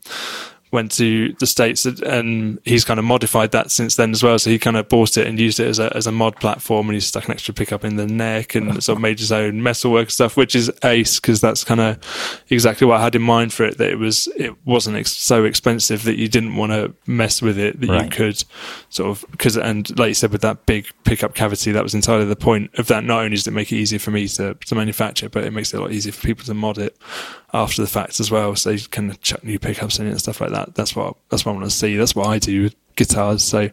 went to the states and he's kind of modified that since then as well. So he kind of bought it and used it as a as a mod platform, and he's stuck an extra pickup in the neck and sort of made his own metalwork stuff, which is ace because that's kind of exactly what I had in mind for it. That it was it wasn't ex- so expensive that you didn't want to mess with it. That right. you could sort of because and like you said with that big pickup cavity, that was entirely the point of that. Not only does it make it easier for me to to manufacture, but it makes it a lot easier for people to mod it after the fact as well, so you can chuck new pickups in it and stuff like that. That's what that's what I want to see. That's what I do with guitars. So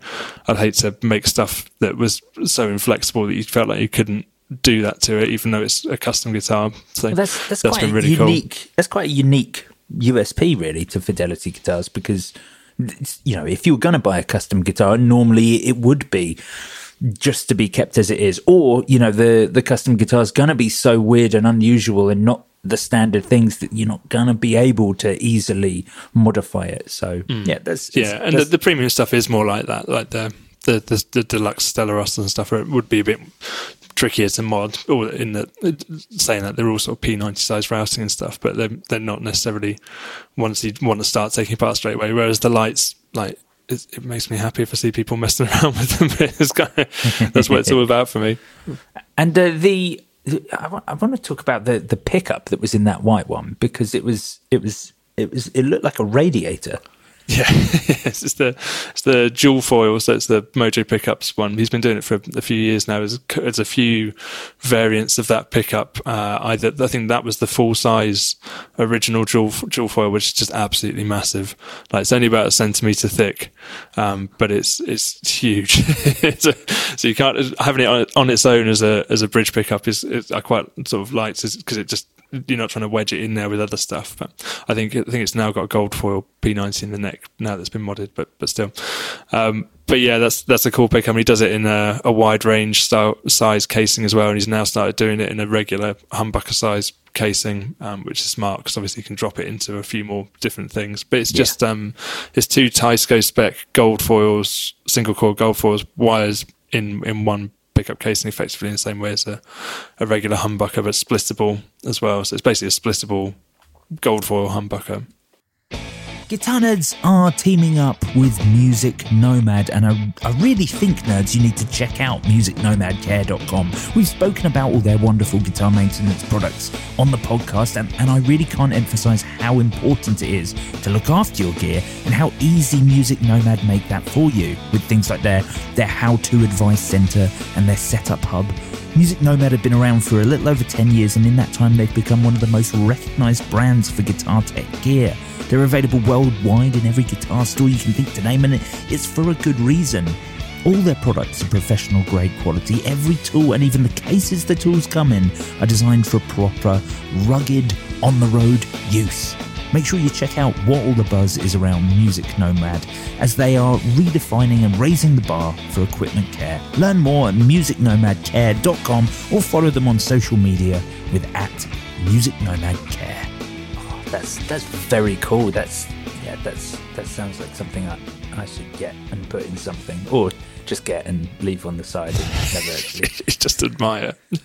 I'd hate to make stuff that was so inflexible that you felt like you couldn't do that to it, even though it's a custom guitar. So well, that's that's, that's been really unique. Cool. That's quite a unique USP really to Fidelity guitars because you know if you were going to buy a custom guitar, normally it would be just to be kept as it is, or you know the the custom guitar is going to be so weird and unusual and not the standard things that you're not gonna be able to easily modify it. So mm. yeah, that's yeah, and that's, the, the, premium stuff is more like that, like the the the, the deluxe Stella Rosas and stuff. It would be a bit trickier to mod, or in the saying that they're all sort of P90 size routing and stuff, but they're they're not necessarily ones you want to start taking part straight away. Whereas the lights, like it, it, makes me happy if I see people messing around with them. it's kind of, that's what it's all about for me. And uh, the I, w- I want to talk about the the pickup that was in that white one because it was it was it was it looked like a radiator. Yeah, it's the it's the dual foil, so it's the Mojo pickups one. He's been doing it for a few years now. There's, there's a few variants of that pickup. Uh, either I think that was the full size original dual dual foil, which is just absolutely massive. Like it's only about a centimeter thick, um, but it's it's huge. so you can't having it on, on, its own as a as a bridge pickup is, is I quite sort of like because it just you're not trying to wedge it in there with other stuff. But I think I think it's now got gold foil P90 in the neck now that's been modded, but but still. Um, but yeah, that's that's a cool pick. I mean, he does it in a, a wide range style, size casing as well, and he's now started doing it in a regular humbucker size casing, um, which is smart because obviously you can drop it into a few more different things. But it's just yeah. um, it's two Teisco spec gold foils, single core gold foils wires in in one pickup casing effectively in the same way as a, a regular humbucker, but splittable as well. So it's basically a splittable gold foil humbucker. Guitar Nerds are teaming up with Music Nomad, and I, I really think, nerds, you need to check out musicnomadcare.com. We've spoken about all their wonderful guitar maintenance products on the podcast, and, and I really can't emphasize how important it is to look after your gear and how easy Music Nomad make that for you with things like their, their how to advice center and their setup hub. Music Nomad have been around for a little over 10 years, and in that time, they've become one of the most recognized brands for guitar tech gear. They're available worldwide in every guitar store you can think to name, and it's for a good reason. All their products are professional grade quality. Every tool and even the cases the tools come in are designed for proper, rugged, on the road use. Make sure you check out what all the buzz is around Music Nomad as they are redefining and raising the bar for equipment care. Learn more at musicnomadcare.com or follow them on social media with at Music Nomad Care. Oh, that's that's very cool. That's yeah, that's that sounds like something I, I should get and put in something or just get and leave on the side and never actually. just admire. you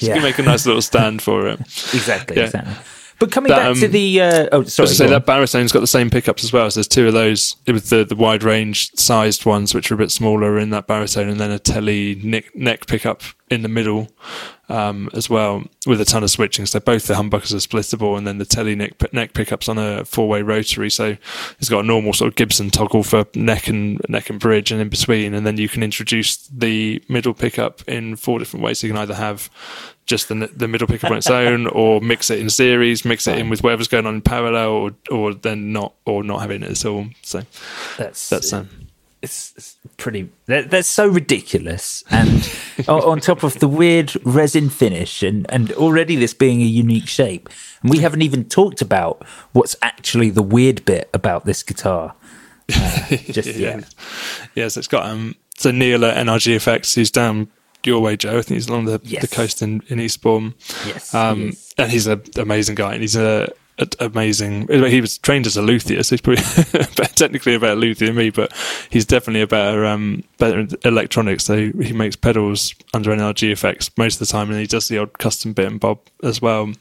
Yeah. can make a nice little stand for it. exactly, Yeah. exactly. But coming That, back to um, the uh, oh sorry, to say that baritone's got the same pickups as well. So there's two of those with the, the wide range sized ones, which are a bit smaller in that baritone, and then a telly neck, neck pickup in the middle um, as well, with a ton of switching. So both the humbuckers are splittable, and then the telly neck neck pickups on a four way rotary. So it's got a normal sort of Gibson toggle for neck and neck and bridge, and in between, and then you can introduce the middle pickup in four different ways. So you can either have just the, the middle pickup on its own, or mix it in series, mix it in with whatever's going on in parallel, or or then not, or not having it at all. So that's that's um, it's, it's pretty that's so ridiculous and on top of the weird resin finish and and already this being a unique shape and we haven't even talked about what's actually the weird bit about this guitar uh, just yeah. So it's got um. So Neil at NRG Effects, who's down your way, Joe. I think he's along the, Yes. the coast in in Eastbourne. Yes, um, is. and he's an amazing guy, and he's a amazing. He was trained as a luthier, so he's probably technically a better luthier than me, but he's definitely a better um better electronics. So he makes pedals under NRG effects most of the time, and he does the odd custom bit and bob as well.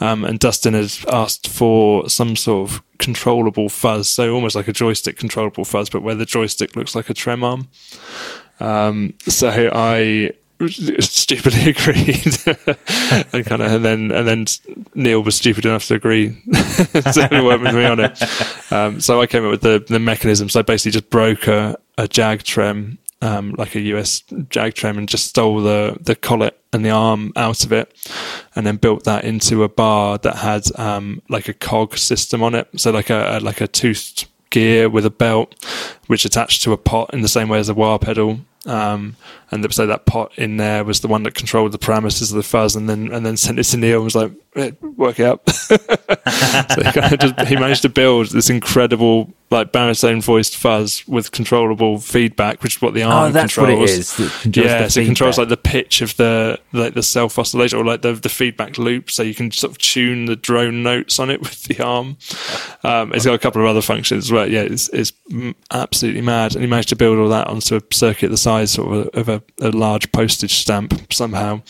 Um, and Dustin has asked for some sort of controllable fuzz, so almost like a joystick controllable fuzz, but where the joystick looks like a trem arm. Um, so I stupidly agreed, and kind of, and then and then Neil was stupid enough to agree to work with me on it. Um, so I came up with the the mechanism. So I basically just broke a, a jag trem, um, like a US jag trem, and just stole the the collet and the arm out of it, and then built that into a bar that had um, like a cog system on it. So like a, a like a toothed gear with a belt, which attached to a pot in the same way as a wah pedal. Um, and the, so that pot in there was the one that controlled the parameters of the fuzz, and then and then sent it to Neil and was like, eh, "Work it out." so he, kind of just, he managed to build this incredible like baritone voiced fuzz with controllable feedback, which is what the arm oh that's what controls. it is that controls yeah, so it controls like the pitch of the like the self oscillation or like the the feedback loop, so you can sort of tune the drone notes on it with the arm. Um, it's got a couple of other functions as well. Yeah, it's it's absolutely mad, and he managed to build all that onto a circuit the size sort of a, of a, a large postage stamp somehow.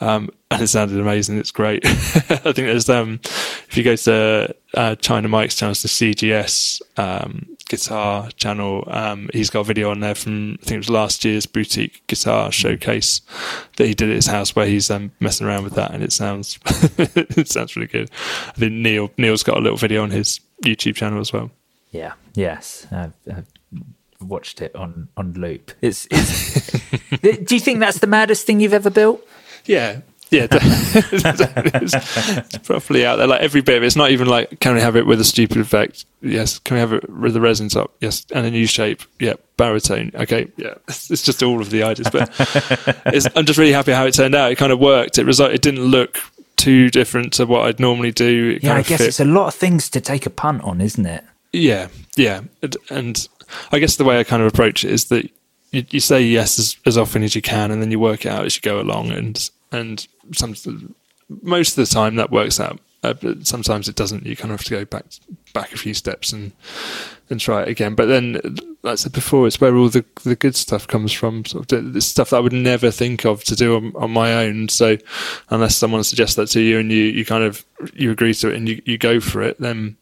Um, and it sounded amazing. It's great. I think there's um, if you go to uh, China Mike's channel, it's the CGS um, guitar channel. Um, he's got a video on there from I think it was last year's boutique guitar showcase that he did at his house, where he's um, messing around with that, and it sounds it sounds really good. I think Neil Neil's got a little video on his YouTube channel as well. yeah yes I've, I've watched it on on loop it's, it's do you think that's the maddest thing you've ever built Yeah. Yeah, it's, it's properly out there. Like every bit of it, it's not even like, can we have it with a stupid effect? Yes. Can we have it with the resin top? Yes. And a new shape? Yeah. Baritone? Okay. Yeah. It's just all of the ideas. But it's, I'm just really happy how it turned out. It kind of worked. It result, It didn't look too different to what I'd normally do. It yeah kind i of guess fit it's a lot of things to take a punt on isn't it yeah, yeah, and, and I guess the way I kind of approach it is that you, you say yes as, as often as you can, and then you work it out as you go along, and and some most of the time that works out. Uh, but sometimes it doesn't. You kind of have to go back back a few steps and and try it again. But then like I said before, it's where all the the good stuff comes from. Sort of the, stuff that I would never think of to do on, on my own. So unless someone suggests that to you and you, you kind of you agree to it and you, you go for it, then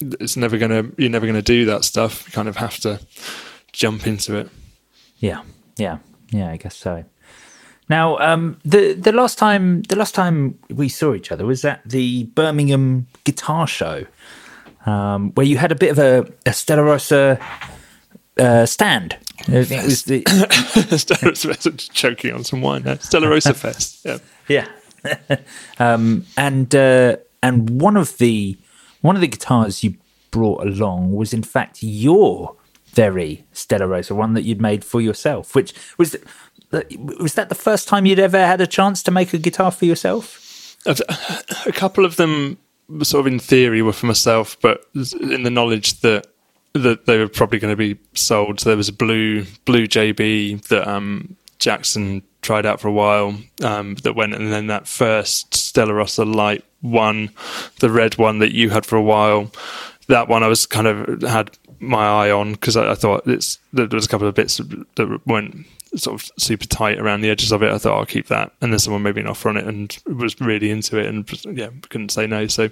it's never gonna you're never gonna do that stuff. You kind of have to jump into it. Yeah, yeah, yeah. I guess so. Now, um, the the last time the last time we saw each other was at the Birmingham Guitar Show, um, where you had a bit of a, a Stella Rosa uh, stand. I think it was the Stella Rosa choking on some wine. There. Stella Rosa Fest. Yeah. yeah, um, and uh, and one of the one of the guitars you brought along was in fact your very Stella Rosa, one that you'd made for yourself, which was was that the first time you'd ever had a chance to make a guitar for yourself? A couple of them, sort of in theory, were for myself, but in the knowledge that that they were probably going to be sold. So there was a blue blue JB that um, Jackson tried out for a while um, that went, and then that first Stella Rosa light one, the red one that you had for a while. That one I was kind of had my eye on because I, I, thought it's there was a couple of bits that weren't sort of super tight around the edges of it. I thought I'll keep that, and then someone made me an offer on it and was really into it, and yeah, couldn't say no. So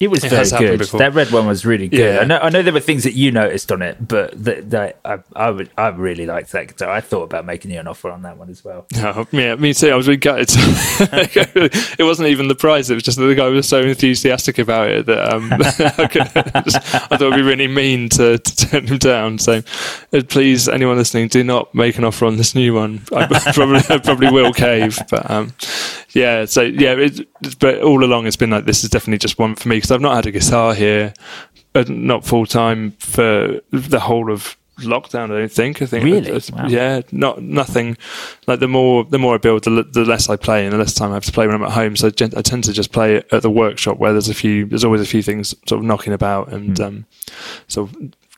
it was it very good. That red one was really good. Yeah. I know. I know there were things that you noticed on it, but that, that I, I, would, I really liked that guitar. I thought about making you an offer on that one as well. Oh, yeah, me too. I was really gutted. it wasn't even the price. It was just that the guy was so enthusiastic about it that um, I, just, I, thought it'd be really mean to, to turn him down. So, uh, please, anyone listening, do not make an offer on this new one. I probably, I probably will cave, but um, yeah. So yeah, it, but all along it's been like this is definitely just one for me because I've not had a guitar here, but not full time for the whole of lockdown. I don't think. I think really, wow. yeah, not nothing. Like the more the more I build, the, the, less I play, and the less time I have to play when I'm at home. So I, I tend to just play at the workshop where there's a few. There's always a few things sort of knocking about, and mm. um, so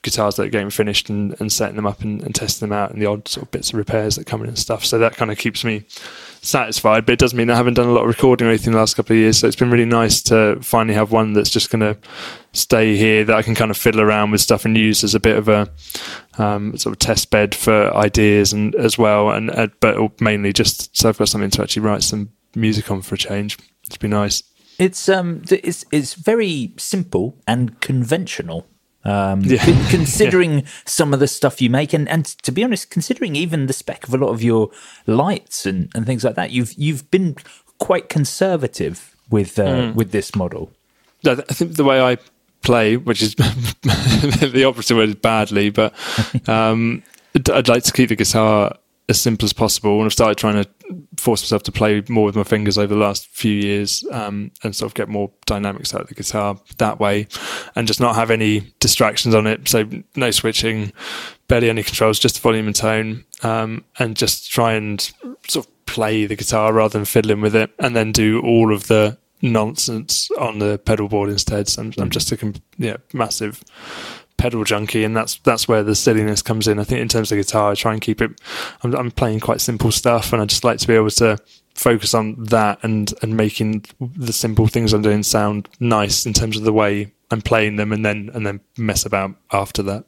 guitars that are getting finished and, and setting them up and, and, testing them out and the odd sort of bits of repairs that come in and stuff. So that kind of keeps me satisfied, but it doesn't mean I haven't done a lot of recording or anything the last couple of years. So it's been really nice to finally have one that's just going to stay here that I can kind of fiddle around with stuff and use as a bit of a um, sort of test bed for ideas and as well. And uh, but mainly just so I've got something to actually write some music on for a change. It's been nice. It's um, it's it's very simple and conventional um, yeah. considering yeah. some of the stuff you make, and, and to be honest, considering even the spec of a lot of your lights and, and things like that, you've you've been quite conservative with uh, mm. with this model. I think the way I play, which is the opposite word, is badly, but um, I'd like to keep the guitar as simple as possible. And I've started trying to force myself to play more with my fingers over the last few years um, and sort of get more dynamics out of the guitar that way and just not have any distractions on it. So no switching, barely any controls, just volume and tone, um, and just try and sort of play the guitar rather than fiddling with it and then do all of the nonsense on the pedal board instead. So I'm, I'm just a yeah, massive pedal junkie, and that's that's where the silliness comes in. I think in terms of guitar, I try and keep it. I'm, I'm, playing quite simple stuff, and I just like to be able to focus on that and and making the simple things I'm doing sound nice in terms of the way I'm playing them, and then and then mess about after that.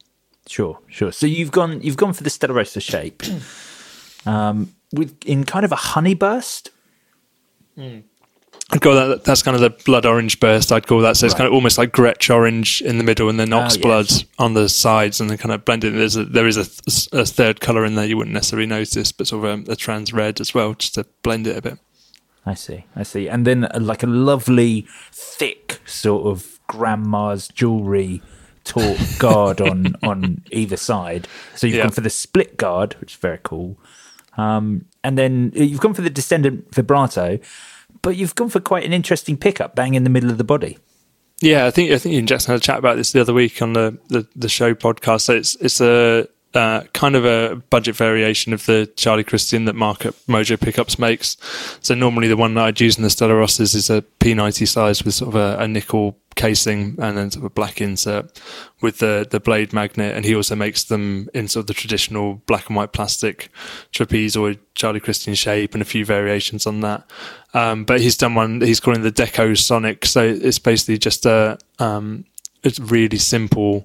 Sure, sure. So you've gone you've gone for the Stella Rosa shape, um, with in kind of a honey burst. Mm. I'd call that that's kind of the blood orange burst. I'd call that so it's right. kind of almost like Gretsch orange in the middle, and then ox oh, blood yes. on the sides, and then kind of blended. There's a, there is a, a third color in there you wouldn't necessarily notice, but sort of a, a, trans red as well, just to blend it a bit. I see, I see, and then uh, like a lovely thick sort of grandma's jewelry taut guard on on either side. So you've yeah. gone for the split guard, which is very cool, um, and then uh, you've gone for the descendant vibrato but you've gone for quite an interesting pickup, bang in the middle of the body. Yeah, I think I think you and Jackson had a chat about this the other week on the the, the show podcast. So it's it's a uh, kind of a budget variation of the Charlie Christian that Market Mojo Pickups makes. So normally the one that I'd use in the Stella Rosas is a P90 size with sort of a, a nickel casing and then sort of a black insert with the the blade magnet. And he also makes them in sort of the traditional black and white plastic trapezoid Charlie Christian shape and a few variations on that. Um, but he's done one he's calling the Deco Sonic. So it's basically just a um, it's really simple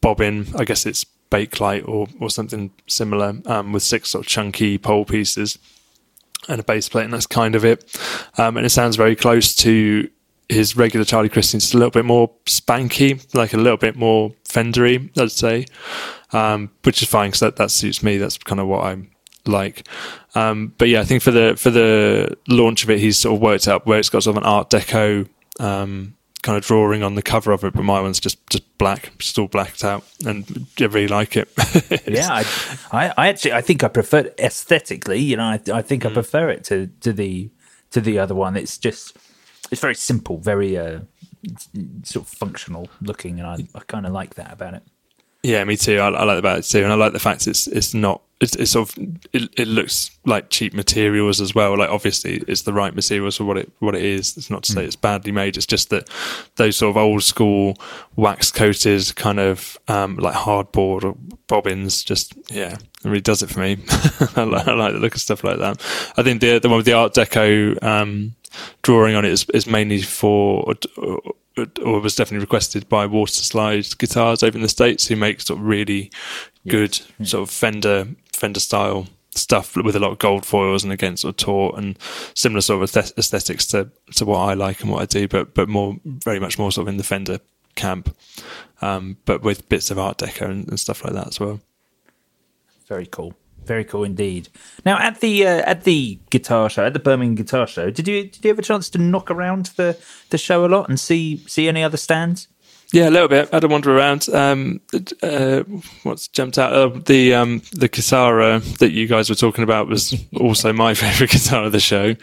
bobbin. I guess it's Bakelite or or something similar um, with six sort of chunky pole pieces and a bass plate, and that's kind of it. Um, and it sounds very close to his regular Charlie Christian, just a little bit more spanky, like a little bit more Fendery, I'd say, um, which is fine because that, that suits me. That's kind of what I'm like. Um, but yeah, I think for the for the launch of it, he's sort of worked out where it's got sort of an Art Deco um, kind of drawing on the cover of it, but my one's just just black, just all blacked out, and I really like it. yeah, I, I, I, actually I think I prefer aesthetically. You know, I, I think I Mm. prefer it to to the to the other one. It's just it's very simple, very uh, sort of functional looking, and I, I kind of like that about it. Yeah, me too. I, I like about it too, and I like the fact it's it's not it's, it's sort of it, it looks like cheap materials as well. Like obviously, it's the right materials for what it what it is. It's not to say it's badly made. It's just that those sort of old school wax coated kind of um, like hardboard or bobbins. Just yeah, it really does it for me. I, like, I like the look of stuff like that. I think the the one with the Art Deco um, drawing on it is, is mainly for. Or was definitely requested by Waterslide Guitars over in the states, who make sort of really good sort of Fender Fender style stuff with a lot of gold foils and again sort of taut and similar sort of aesthetics to to what I like and what I do, but but more very much more sort of in the Fender camp, um, but with bits of Art Deco and, and stuff like that as well. Very cool. Very cool indeed. Now at the uh, at the guitar show, at the Birmingham Guitar Show, did you did you have a chance to knock around the the show a lot and see see any other stands? Yeah, a little bit. I had a wander around. Um, uh, what's jumped out? Uh, the um, the Kisara that you guys were talking about was also my favourite guitar of the show.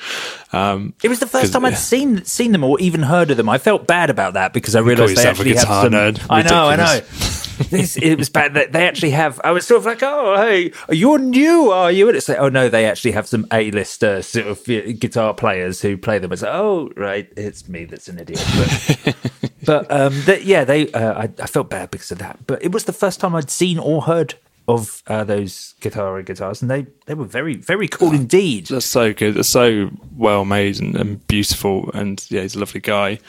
Um, It was the first time I'd seen seen them or even heard of them. I felt bad about that because I realised they actually guitar some. nerd. I know, I know. Ridiculous. this, it was bad. that they actually have. I was sort of like, oh, hey, you're new, are you? And it's like, oh no, they actually have some A-lister sort of uh, guitar players who play them. It's like, oh right, it's me that's an idiot. But, but um, they, yeah, they. Uh, I, I felt bad because of that. But it was the first time I'd seen or heard of uh, those guitar guitars, and they they were very very cool indeed. They're so good. They're so well made and, and beautiful. And yeah, he's a lovely guy.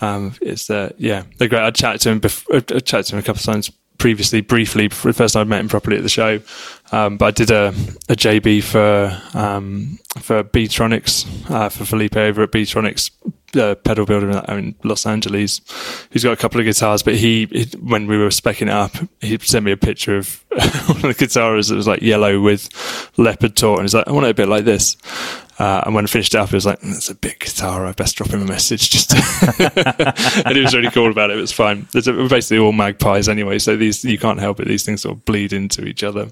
Um, it's uh, yeah, they're great. I chatted to him. Before, I chatted to him a couple of times previously, briefly, first time I met him properly at the show. Um, but I did a, a JB for um, for Beetronics uh, for Filipe over at Beetronics. Uh, pedal builder in- Los Angeles, who's got a couple of guitars, but he, he when we were specking it up, he sent me a picture of one of the guitars that was like yellow with leopard taut, and he's like, "I want it a bit like this." Uh, and when I finished it up, it was like, "That's a big guitar. I best drop him a message." Just, and he was really cool about it. It was fine. We're basically all magpies anyway, so these you can't help it. These things sort of bleed into each other.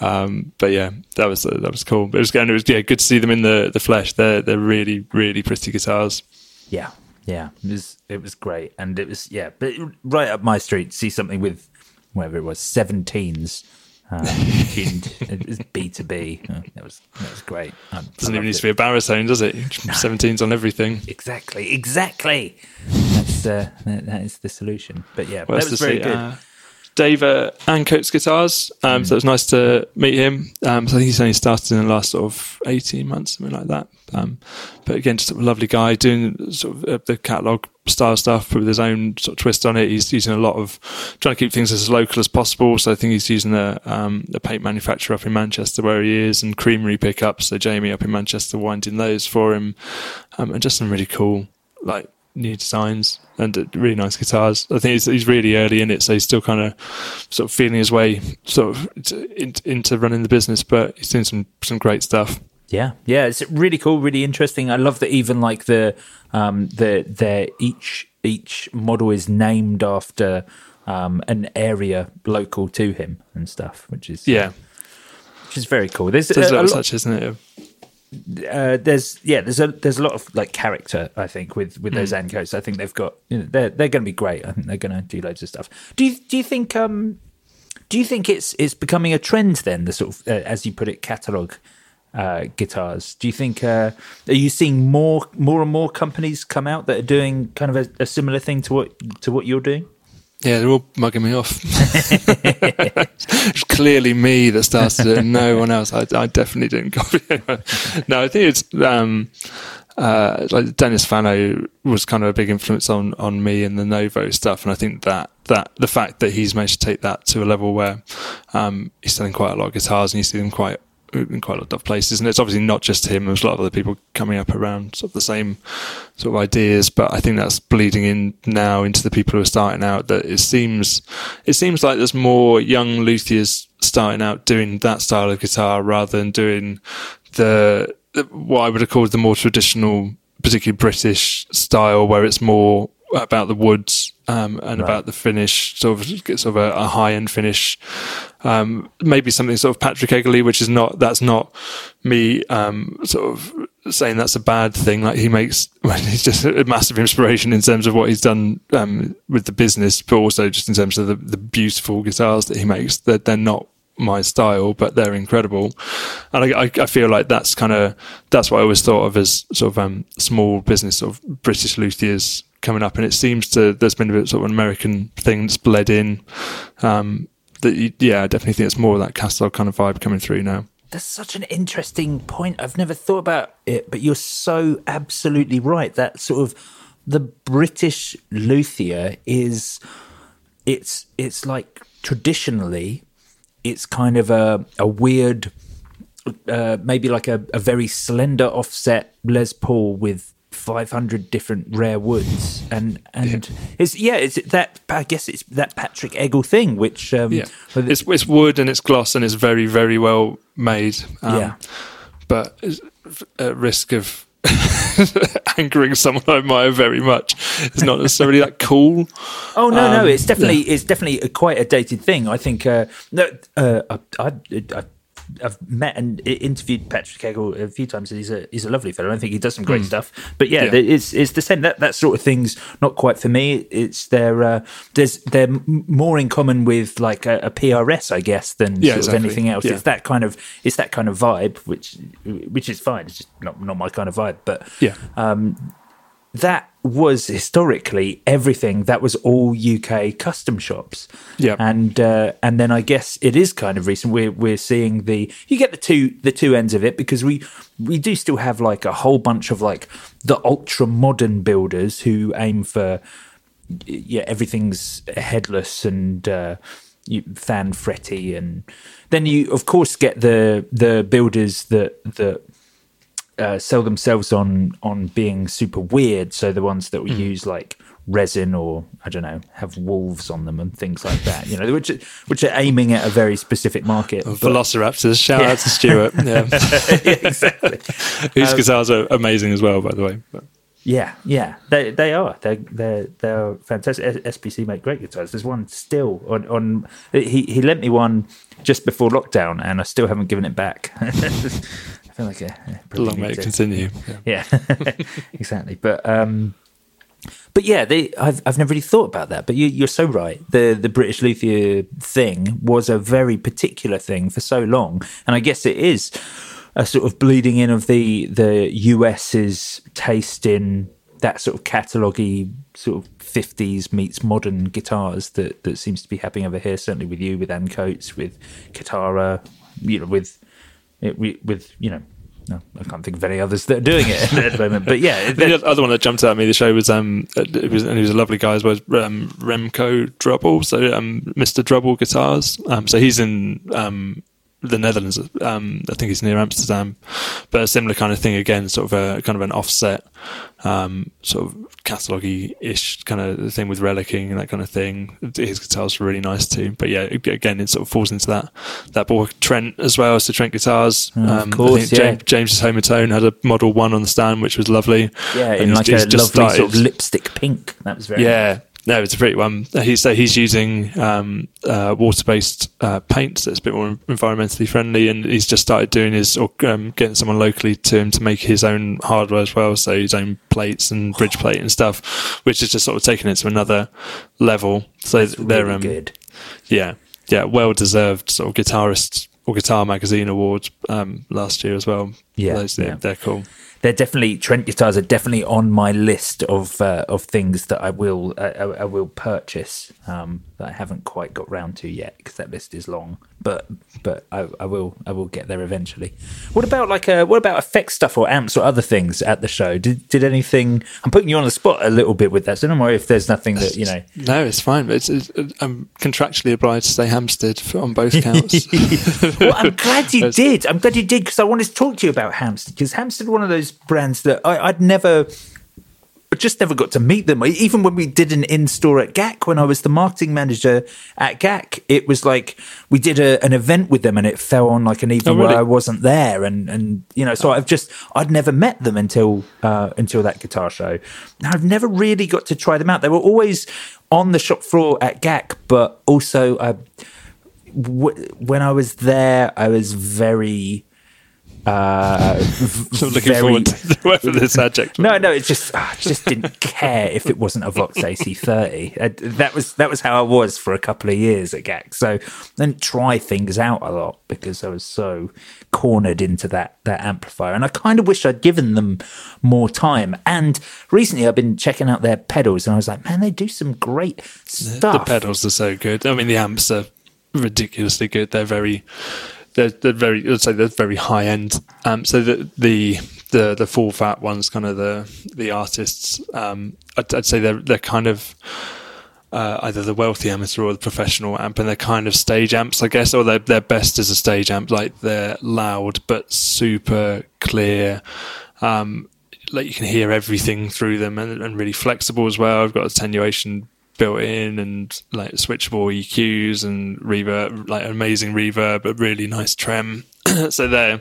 Um, but yeah, that was uh, that was cool. It was, and it was yeah, good to see them in the the flesh. They're they're really really pretty guitars. Yeah, yeah, it was it was great, and it was yeah, but right up my street. See something with whatever it was, seventeens. Uh, tuned. It was B to B. Uh, That was that was great. Um, Doesn't I even need it. to be a baritone, does it? Seventeens on everything. exactly, exactly. That's uh, that, that is the solution. But yeah, What that was very see? good. Uh, Dave uh, Ancoats guitars. Um, Mm. So it was nice to meet him. Um, so I think he's only started in the last sort of eighteen months, something like that. Um, but again, just a lovely guy doing sort of uh, the catalog style stuff with his own sort of twist on it. He's using a lot of trying to keep things as local as possible. So I think he's using a um, a paint manufacturer up in Manchester where he is, and creamery pickups. So Jamie up in Manchester winding those for him, um, and just some really cool like new designs and uh, really nice guitars. I think he's, he's really early in it, so he's still kind of sort of feeling his way sort of to, in, into running the business, but he's doing some some great stuff. Yeah, yeah, it's really cool, really interesting. I love that even like the um the their each each model is named after um an area local to him and stuff, which is Yeah, which is very cool. There's, there's a, a a little lot, touch, isn't it? Uh, there's yeah, there's a there's a lot of like character. I think with with those Ancoats, I think they've got you know, they're they're going to be great. I think they're going to do loads of stuff. Do you do you think um do you think it's it's becoming a trend then? The sort of uh, as you put it, catalog uh, guitars. Do you think uh, are you seeing more more and more companies come out that are doing kind of a, a similar thing to what to what you're doing? Yeah, they're all mugging me off. it's clearly me that started it, and no one else. I, I definitely didn't copy it. no, I think it's. Um, uh, like Dennis Fano was kind of a big influence on on me and the Novo stuff, and I think that that the fact that he's managed to take that to a level where um, he's selling quite a lot of guitars and you see them quite in quite a lot of places, and it's obviously not just him. There's a lot of other people coming up around sort of the same sort of ideas, but I think that's bleeding in now into the people who are starting out. That it seems it seems like there's more young luthiers starting out doing that style of guitar rather than doing the what I would have called the more traditional, particularly British style, where it's more about the woods um, and right. about the finish, sort of sort of a, a high end finish. Um, maybe something sort of Patrick Eggle, which is not that's not me um, sort of saying that's a bad thing. Like he makes, well, he's just a massive inspiration in terms of what he's done um, with the business, but also just in terms of the, the beautiful guitars that he makes. That they're, they're not my style, but they're incredible. And I, I feel like that's kind of that's what I always thought of as sort of um, small business sort of British luthiers coming up. And it seems to there's been a bit sort of an American thing that's bled in. Um, that yeah, I definitely think it's more of that Castle kind of vibe coming through now. That's such an interesting point. I've never thought about it, but you're so absolutely right. That sort of the British luthier is it's it's like traditionally it's kind of a, a weird, uh, maybe like a, a very slender offset Les Paul with 500 different rare woods and and yeah. it's yeah it's that i guess it's that patrick eggle thing which um yeah. it's, it's wood and it's gloss and it's very very well made um, yeah but at risk of angering someone I admire very much. It's not necessarily that cool. Oh no, um, no, it's definitely yeah. it's definitely a, quite a dated thing. I think. Uh, no, uh, I, I, I I've met and interviewed Patrick Eggle a few times. He's a he's a lovely fellow. I think he does some great mm. stuff. But yeah, yeah, it's it's the same. That that sort of thing's not quite for me. It's they're uh, there's they're more in common with like a, a PRS, I guess, than yeah, sort exactly. of anything else. Yeah. It's that kind of it's that kind of vibe, which which is fine. It's just not not my kind of vibe. But yeah, um, that was historically everything that was all UK custom shops. Yeah, and uh, and then I guess it is kind of recent. We're we're seeing the you get the two the two ends of it because we we do still have like a whole bunch of like the ultra modern builders who aim for yeah everything's headless and. Uh, fan fretty and then you of course get the the builders that that uh, sell themselves on on being super weird. So the ones that we mm. use like resin or I don't know have wolves on them and things like that. You know, which which are aiming at a very specific market. Oh, Velociraptors. Shout yeah. out to Stuart. Yeah, yeah exactly. Whose um, guitars are amazing as well, by the way. But. Yeah, yeah, they they are. They're they're they're fantastic. SPC make great guitars. There's one still on on. He he lent me one just before lockdown, and I still haven't given it back. feel like a, long way to continue. Yeah, yeah. exactly. But um, but yeah, they, I've I've never really thought about that. But you, are so right. The the British luthier thing was a very particular thing for so long, and I guess it is a sort of bleeding in of the the US's taste in that sort of catalogy sort of 50s meets modern guitars that that seems to be happening over here certainly with you with Ancoats with Katara you know with it, with you know no, I can't think of any others that are doing it at the moment. But yeah, the other one that jumped out at me the show was um, it was and he was a lovely guy as well, um, Remco Drubbel, so um, Mr. Drubbel Guitars. Um, so he's in um, the Netherlands. Um, I think it's near Amsterdam, but a similar kind of thing again, sort of a kind of an offset, um, sort of catalogy ish kind of thing with relicking and that kind of thing. His guitars are really nice too. But yeah, again, it sort of falls into that that ball. Trent as well, as so Trent guitars. Oh, um, of course, yeah. James, James's Homertone had a Model One on the stand, which was lovely. Yeah, in like a lovely started. sort of lipstick pink. That was very yeah. Nice. No, it's a pretty one. He's so he's using um, uh, water-based uh, paint that's a bit more environmentally friendly, and he's just started doing his or um, getting someone locally to him to make his own hardware as well. So his own plates and bridge plate and stuff, which is just sort of taking it to another level. So that's they're really um, good. Yeah, yeah, well deserved sort of guitarist or guitar magazine award um, last year as well. Yeah, those yeah. they're cool. They're definitely Trent guitars are definitely on my list of uh, of things that I will uh, I, will purchase um, that I haven't quite got round to yet because that list is long. But but I, I will I will get there eventually. What about like uh, what about effect stuff or amps or other things at the show? Did did anything? I'm putting you on the spot a little bit with that, so don't worry if there's nothing that you know. No, it's fine. But it's, it's, I'm contractually obliged to say Hamstead on both counts. well, I'm glad you did. I'm glad you did because I wanted to talk to you about Hamstead because Hamstead, one of those brands that I, I'd never, I just never got to meet them. Even when we did an in store at GAC, when I was the marketing manager at GAC, it was like we did a, an event with them and it fell on like an evening Oh, really? where I wasn't there, and and you know, so I've just I'd never met them until uh, until that guitar show. Now I've never really got to try them out. They were always on the shop floor at GAC, but also. Uh, w- when I was there, I was very. Uh, So looking very- forward to whatever this adject. No, no, it just I just didn't care if it wasn't a Vox AC30. Uh, That was that was how I was for a couple of years at GAC. So I didn't try things out a lot because I was so cornered into that that amplifier, and I kind of wish I'd given them more time. And recently, I've been checking out their pedals, and I was like, man, they do some great stuff. The pedals are so good. I mean, the amps are ridiculously good. They're very, they're, they're very. I'd say they're very high end amps. So the the the the full fat ones, kind of the the artists. Um, I'd, I'd say they're they're kind of. Uh, either the wealthy amateur or the professional amp, and they're kind of stage amps, I guess, or they're, they're best as a stage amp. Like they're loud but super clear. Um, like you can hear everything through them and, and really flexible as well. I've got attenuation built in and like switchable EQs and reverb, like amazing reverb, but really nice trem. so they're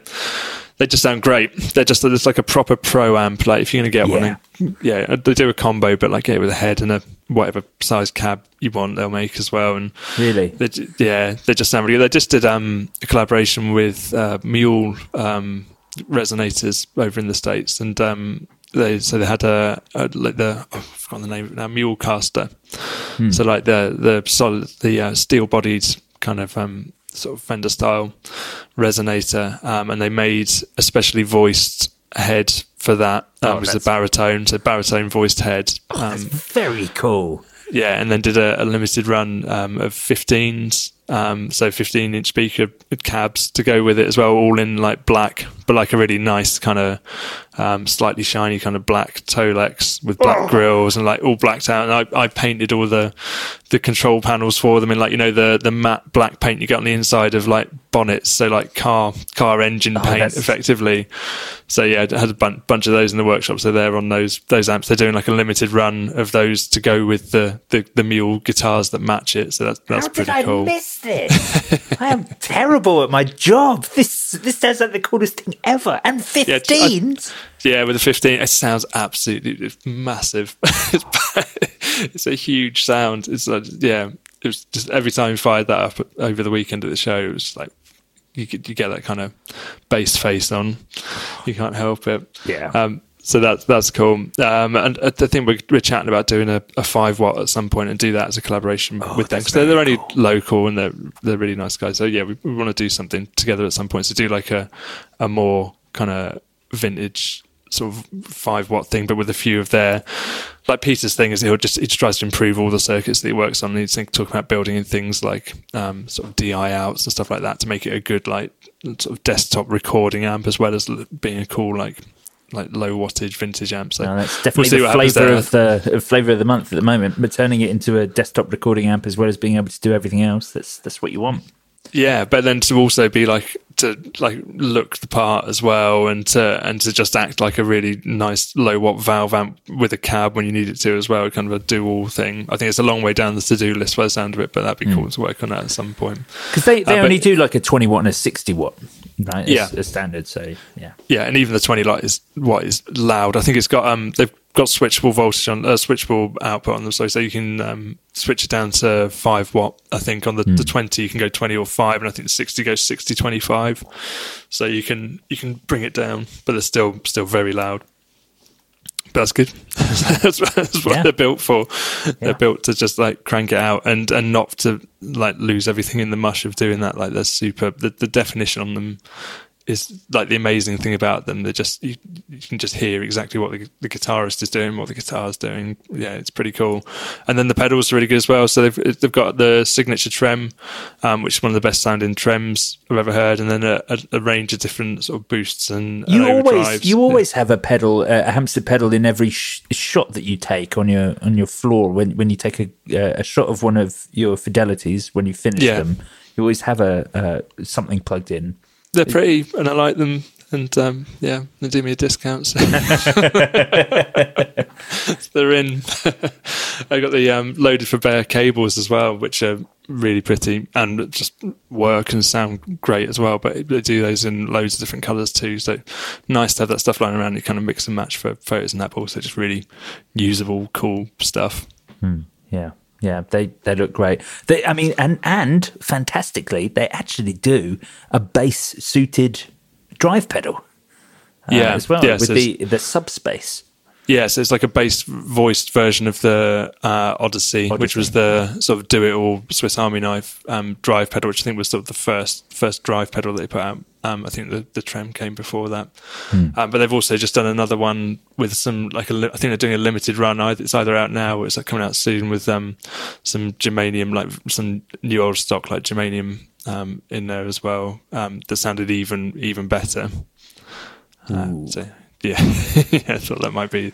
they just sound great. They're just it's like a proper pro amp. Like if you're gonna get Yeah. one, yeah, they do a combo, but like it with a head and a whatever size cab you want, they'll make as well. And Really? they, yeah, they just sound really good. They just did um, a collaboration with uh, Mule um, resonators over in the states, and um, they so they had a, a like the oh, I've forgotten the name of it now Mulecaster. So like the the solid the uh, steel bodied kind of um, sort of Fender style resonator, um, and they made a specially voiced head for that. Um, Oh, it was a baritone, so baritone voiced head. That's Um, very cool. yeah, and then did a, a limited run um, of 15s, um, so 15 inch speaker cabs to go with it as well, all in like black, but like a really nice kind of um, slightly shiny kind of black Tolex with black grills and like all blacked out. And I, I painted all the the control panels for them in like you know the the matte black paint you get on the inside of like bonnets, so like car car engine paint that's- effectively. So yeah, I had a bun- bunch of those in the workshop. So they're on those those amps. They're doing like a limited run of those to go with the the, the mule guitars that match it. So that's that's How pretty cool. miss this? I am terrible at my job. This this sounds like the coolest thing ever. And Yeah, Yeah, with the 15, it sounds absolutely it's massive. it's, a huge sound. It's like, yeah, it was just every time you fired that up over the weekend at the show, it was like you get, you get that kind of bass face on. You can't help it. Yeah. Um, so that's that's cool. Um, and I think we're, we're chatting about doing a, a five watt at some point and do that as a collaboration with them because they're, they're only local and they're they're really nice guys. So yeah, we, we want to do something together at some point. So do like a a more kind of vintage sort of five watt thing, but with a few of their like Peter's thing is he'll just he just tries to improve all the circuits that he works on. He's think- talking about building in things like um, sort of DI outs and stuff like that to make it a good like sort of desktop recording amp as well as being a cool like like low wattage vintage amp. So No, that's we'll definitely see the flavour of the flavour of the month at the moment. But turning it into a desktop recording amp as well as being able to do everything else, that's that's what you want. Yeah, but then to also be like to like look the part as well, and to and to just act like a really nice low watt valve amp with a cab when you need it to as well, kind of a dual thing. I think it's a long way down the to do list by the sound of it, but that'd be cool to work on that at some point. Because they, they Uh, but- only do like a 20 watt and a 60 watt, right? As, Yeah. as standard. So, yeah. Yeah, and even the twenty light is what is loud. I think it's got um they've got switchable voltage on uh, switchable output on them, so so you can um, switch it down to five watt. I think on the, the twenty you can go twenty or five, and I think the sixty goes 60 25. So you can you can bring it down, but they're still still very loud. That's good. that's, that's what Yeah. they're built for. Yeah. They're built to just like crank it out and and not to like lose everything in the mush of doing that. Like they're super. The, the definition on them is like the amazing thing about them. They just you, you can just hear exactly what the, the guitarist is doing, what the guitar's doing. Yeah, it's pretty cool. And then the pedals are really good as well. So they've they've got the signature trem, um, which is one of the best sounding trems I've ever heard, and then a, a, a range of different sort of boosts and, You and always you always have a pedal, a Hamstead pedal in every sh- shot that you take on your on your floor when when you take a a shot of one of your fidelities when you finish Yeah. them. You always have a uh, something plugged in. They're pretty, and I like them. And um, yeah, they do me a discount. So. They're in. I got the um, loaded for bear cables as well, which are really pretty and just work and sound great as well. But they do those in loads of different colours too. So nice to have that stuff lying around. You kind of mix and match for photos and that, but also just really usable, cool stuff. Yeah, yeah, they they look great. They, I mean, and and fantastically, they actually do a bass suited drive pedal. uh, Yeah, as well yeah, with the the subspace. Yeah, so it's like a bass voiced version of the uh, Odyssey, which was the sort of do it all Swiss Army knife um, drive pedal, which I think was sort of the first first drive pedal that they put out. Um, I think the, the Trem came before that, um, but they've also just done another one with some like a li- I think they're doing a limited run. It's either out now or it's like coming out soon with um, some germanium, like some new old stock like germanium um, in there as well. Um, that sounded even even better. Uh, so yeah, yeah, I thought that might be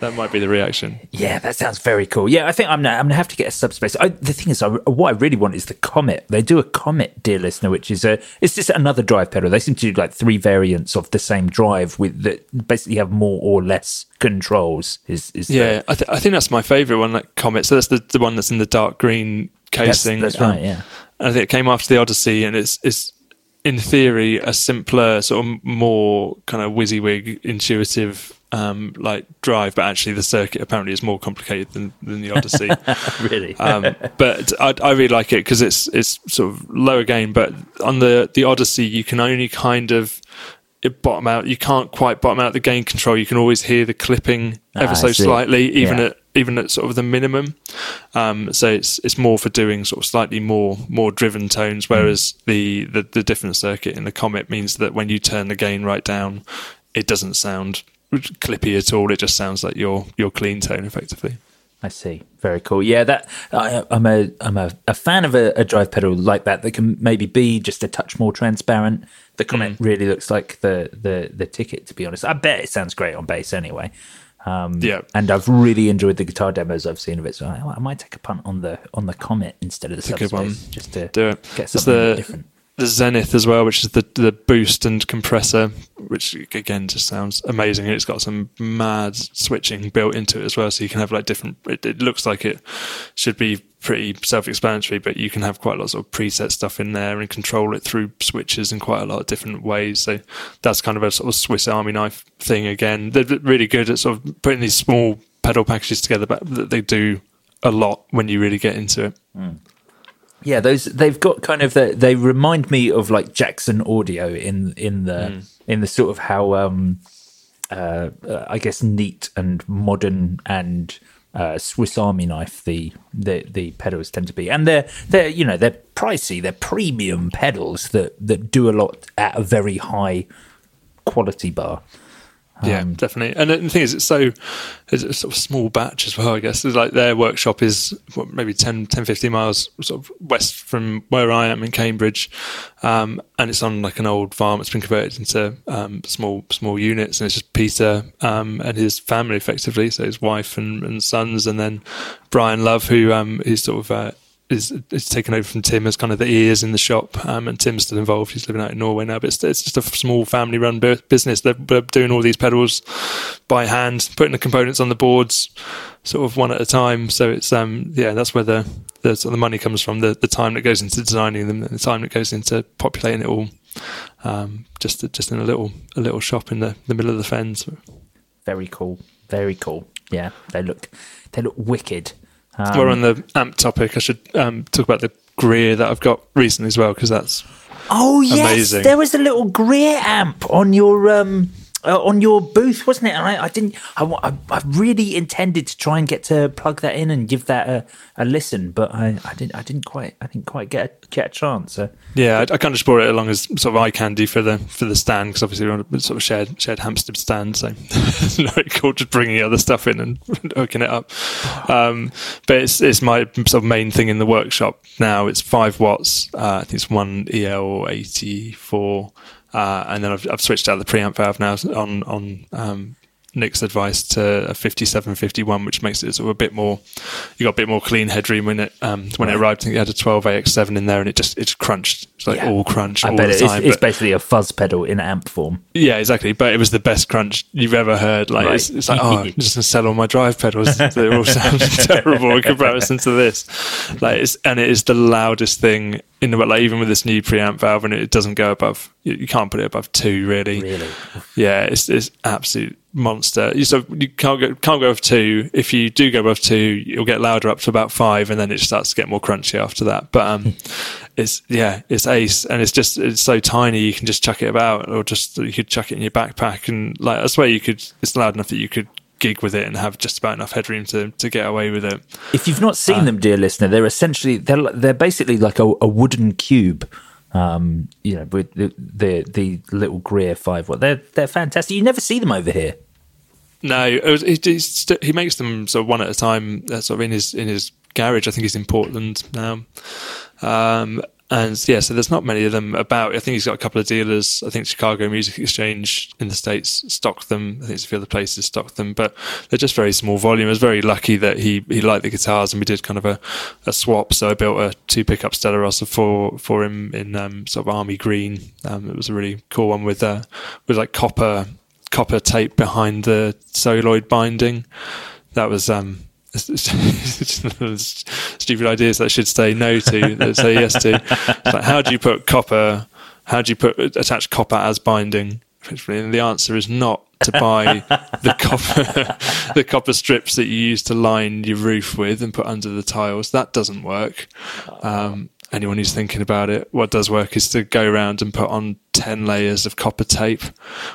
that might be the reaction. Yeah, that sounds very cool. Yeah, I think I'm gonna, I'm gonna have to get a subspace. I, the thing is, I, what I really want is the Comet. They do a Comet, dear listener, which is a it's just another drive pedal. They seem to do like three variants of the same drive with that basically have more or less controls. Is is Yeah, I, th- I think that's my favourite one, like Comet. So that's the, the one that's in the dark green casing. that's Um, right. Yeah, and I think it came after the Odyssey, and it's it's in theory a simpler, sort of more kind of WYSIWYG, intuitive. Um, like drive, but actually the circuit apparently is more complicated than, than the Odyssey. really. um, but I, I really like it because it's it's sort of lower gain. But on the the Odyssey, you can only kind of it bottom out. You can't quite bottom out the gain control. You can always hear the clipping Ah, ever I so slightly, even Yeah. at even at sort of the minimum. Um, so it's it's more for doing sort of slightly more more driven tones. Whereas the, the the different circuit in the Comet means that when you turn the gain right down, it doesn't sound clippy at all. It just sounds like your your clean tone effectively. I see. Very cool. Yeah, that I, I'm a I'm a, a fan of a, a drive pedal like that that can maybe be just a touch more transparent. The Comet really looks like the the the ticket. To be honest, I bet it sounds great on bass anyway. Um, Yeah. and I've really enjoyed the guitar demos I've seen of it. So I, I might take a punt on the on the Comet instead of the a subspace, one. just to do it. get something the, different. The Zenith as well, which is the the boost and compressor, which again just sounds amazing. It's got some mad switching built into it as well, so you can have like different. It, it looks like it should be pretty self-explanatory, but you can have quite a lot of preset stuff in there and control it through switches in quite a lot of different ways. So that's kind of a sort of Swiss Army knife thing again. They're really good at sort of putting these small pedal packages together, but they do a lot when you really get into it. Yeah, those they've got kind of the, they remind me of like Jackson Audio in in the Hmm. in the sort of how um uh, uh I guess neat and modern and uh, Swiss Army knife the, the the pedals tend to be, and they're they're you know they're pricey, they're premium pedals that that do a lot at a very high quality bar. Yeah, Um, definitely. And the thing is, it's so it's a sort of small batch as well. I guess it's like their workshop is what, maybe 10, 10, 15 miles sort of west from where I am in Cambridge, um, and it's on like an old farm. It's been converted into um, small small units, and it's just Peter um, and his family effectively. So his wife and, and sons, and then Brian Love, who um, is sort of. Uh, is, is taken over from Tim as kind of the ears in the shop, um, and Tim's still involved. He's living out in Norway now, but it's, it's just a small family-run bu- business. They're, they're doing all these pedals by hand, putting the components on the boards, sort of one at a time. So it's um, yeah, that's where the the, sort of the money comes from. The the time that goes into designing them, the time that goes into populating it all. Um, just just in a little a little shop in the, the middle of the fens. Very cool, very cool. Yeah, they look they look wicked. Um, We're on the amp topic. I should um, talk about the Greer that I've got recently as well because that's Oh yes, Amazing. there was a little Greer amp on your um uh, on your booth, wasn't it? And I, I didn't. I, I, I really intended to try and get to plug that in and give that a, a listen, but I, I didn't. I didn't quite. I didn't quite get a, get a chance. So. Yeah, I, I kind of just brought it along as sort of eye candy for the for the stand because obviously we're on a sort of shared shared Hamstead stand, so it's very cool just bringing other stuff in and hooking it up. Um, but it's it's my sort of main thing in the workshop now. It's five watts. Uh, I think it's one EL eighty four, uh, and then I've, I've switched out the preamp valve now on on. Um, Nick's advice to a 5751, which makes it sort of a bit more, you got a bit more clean headroom when it um, when it arrived. I think it had a 12 AX7 in there, and it just it just crunched. It's like Yeah. all crunch I all bet the it- it's, time. it's but- basically a fuzz pedal in amp form. yeah, exactly. But it was the best crunch you've ever heard. Like it's, Right. it's like, oh, I'm just gonna sell all my drive pedals. They all sound terrible in comparison to this. Like, it's, and it is the loudest thing in the world. Like even with this new preamp valve, and it doesn't go above. You, you can't put it above two, really. Really? Yeah, it's it's absolute monster. You so you can't go can't go above two. If you do go above two, you'll get louder up to about five, and then it starts to get more crunchy after that. But um, it's yeah, it's ace, and it's just it's so tiny. You can just chuck it about, or just you could chuck it in your backpack, and like I swear you could. It's loud enough that you could gig with it and have just about enough headroom to to get away with it. If you've not seen them, dear listener, they're essentially they're they're basically like a, a wooden cube. Um, you know, with the the, the little Greer five watt. They're they're fantastic. You never see them over here. No, it was, it, he makes them sort of one at a time, uh, sort of in his in his garage. I think he's in Portland now. Um, and yeah, so there's not many of them about. I think he's got a couple of dealers. I think Chicago Music Exchange in the states stock them. I think there's a few other places stock them, but they're just very small volume. I was very lucky that he he liked the guitars, and we did kind of a, a swap. So I built a two pickup Stella Rosa for for him in um, sort of army green. Um, it was a really cool one with uh, with like copper copper tape behind the celluloid binding. That was um, stupid ideas that I should say no to, that say yes to. It's like, how do you put copper? How do you put attach copper as binding? And the answer is not to buy the copper the copper strips that you use to line your roof with and put under the tiles. That doesn't work. Um, anyone who's thinking about it, what does work is to go around and put on 10 layers of copper tape,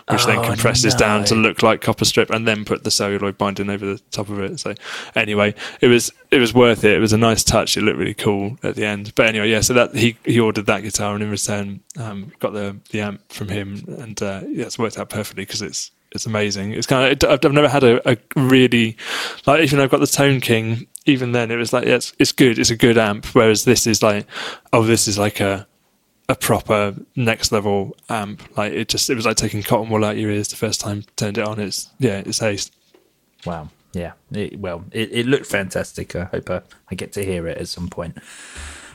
which then Oh, compresses down to look like copper strip and then put the celluloid binding over the top of it. So anyway, it was, it was worth it. It was a nice touch. It looked really cool at the end. But anyway, yeah, so that he, he ordered that guitar and in return, um, got the, the amp from him and, uh, yeah, it's worked out perfectly because it's, it's amazing. It's kind of, I've never had a, a really, like, even though I've got the Tone King, even then it was like, yeah, it's, it's good. It's a good amp. Whereas this is like, oh, this is like a, a proper next level amp. Like it just, it was like taking cotton wool out your ears the first time turned it on. It's, yeah, it's ace. Wow. Yeah. It, well, it, it looked fantastic. I hope I get to hear it at some point.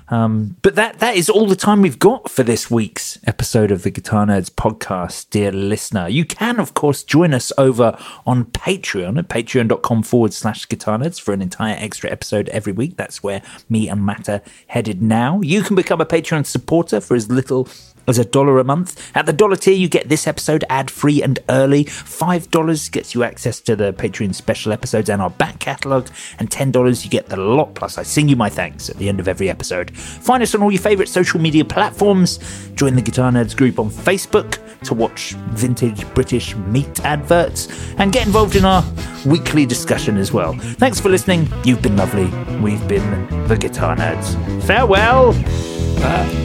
Um, but that that is all the time we've got for this week's episode of the Guitar Nerds podcast, dear listener. You can, of course, join us over on Patreon at patreon.com forward slash guitar nerds for an entire extra episode every week. That's where me and Matt are headed now. You can become a Patreon supporter for as little as a dollar a month. At the dollar tier, you get this episode ad free and early. Five dollars gets you access to the Patreon special episodes and our back catalogue, and ten dollars you get the lot. Plus, I sing you my thanks at the end of every episode. Find us on all your favourite social media platforms. Join the Guitar Nerds group on Facebook to watch vintage British meat adverts and get involved in our weekly discussion as well. Thanks for listening. You've been lovely. We've been the Guitar Nerds. Farewell. I'm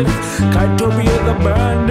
Smith, Kytopia the band,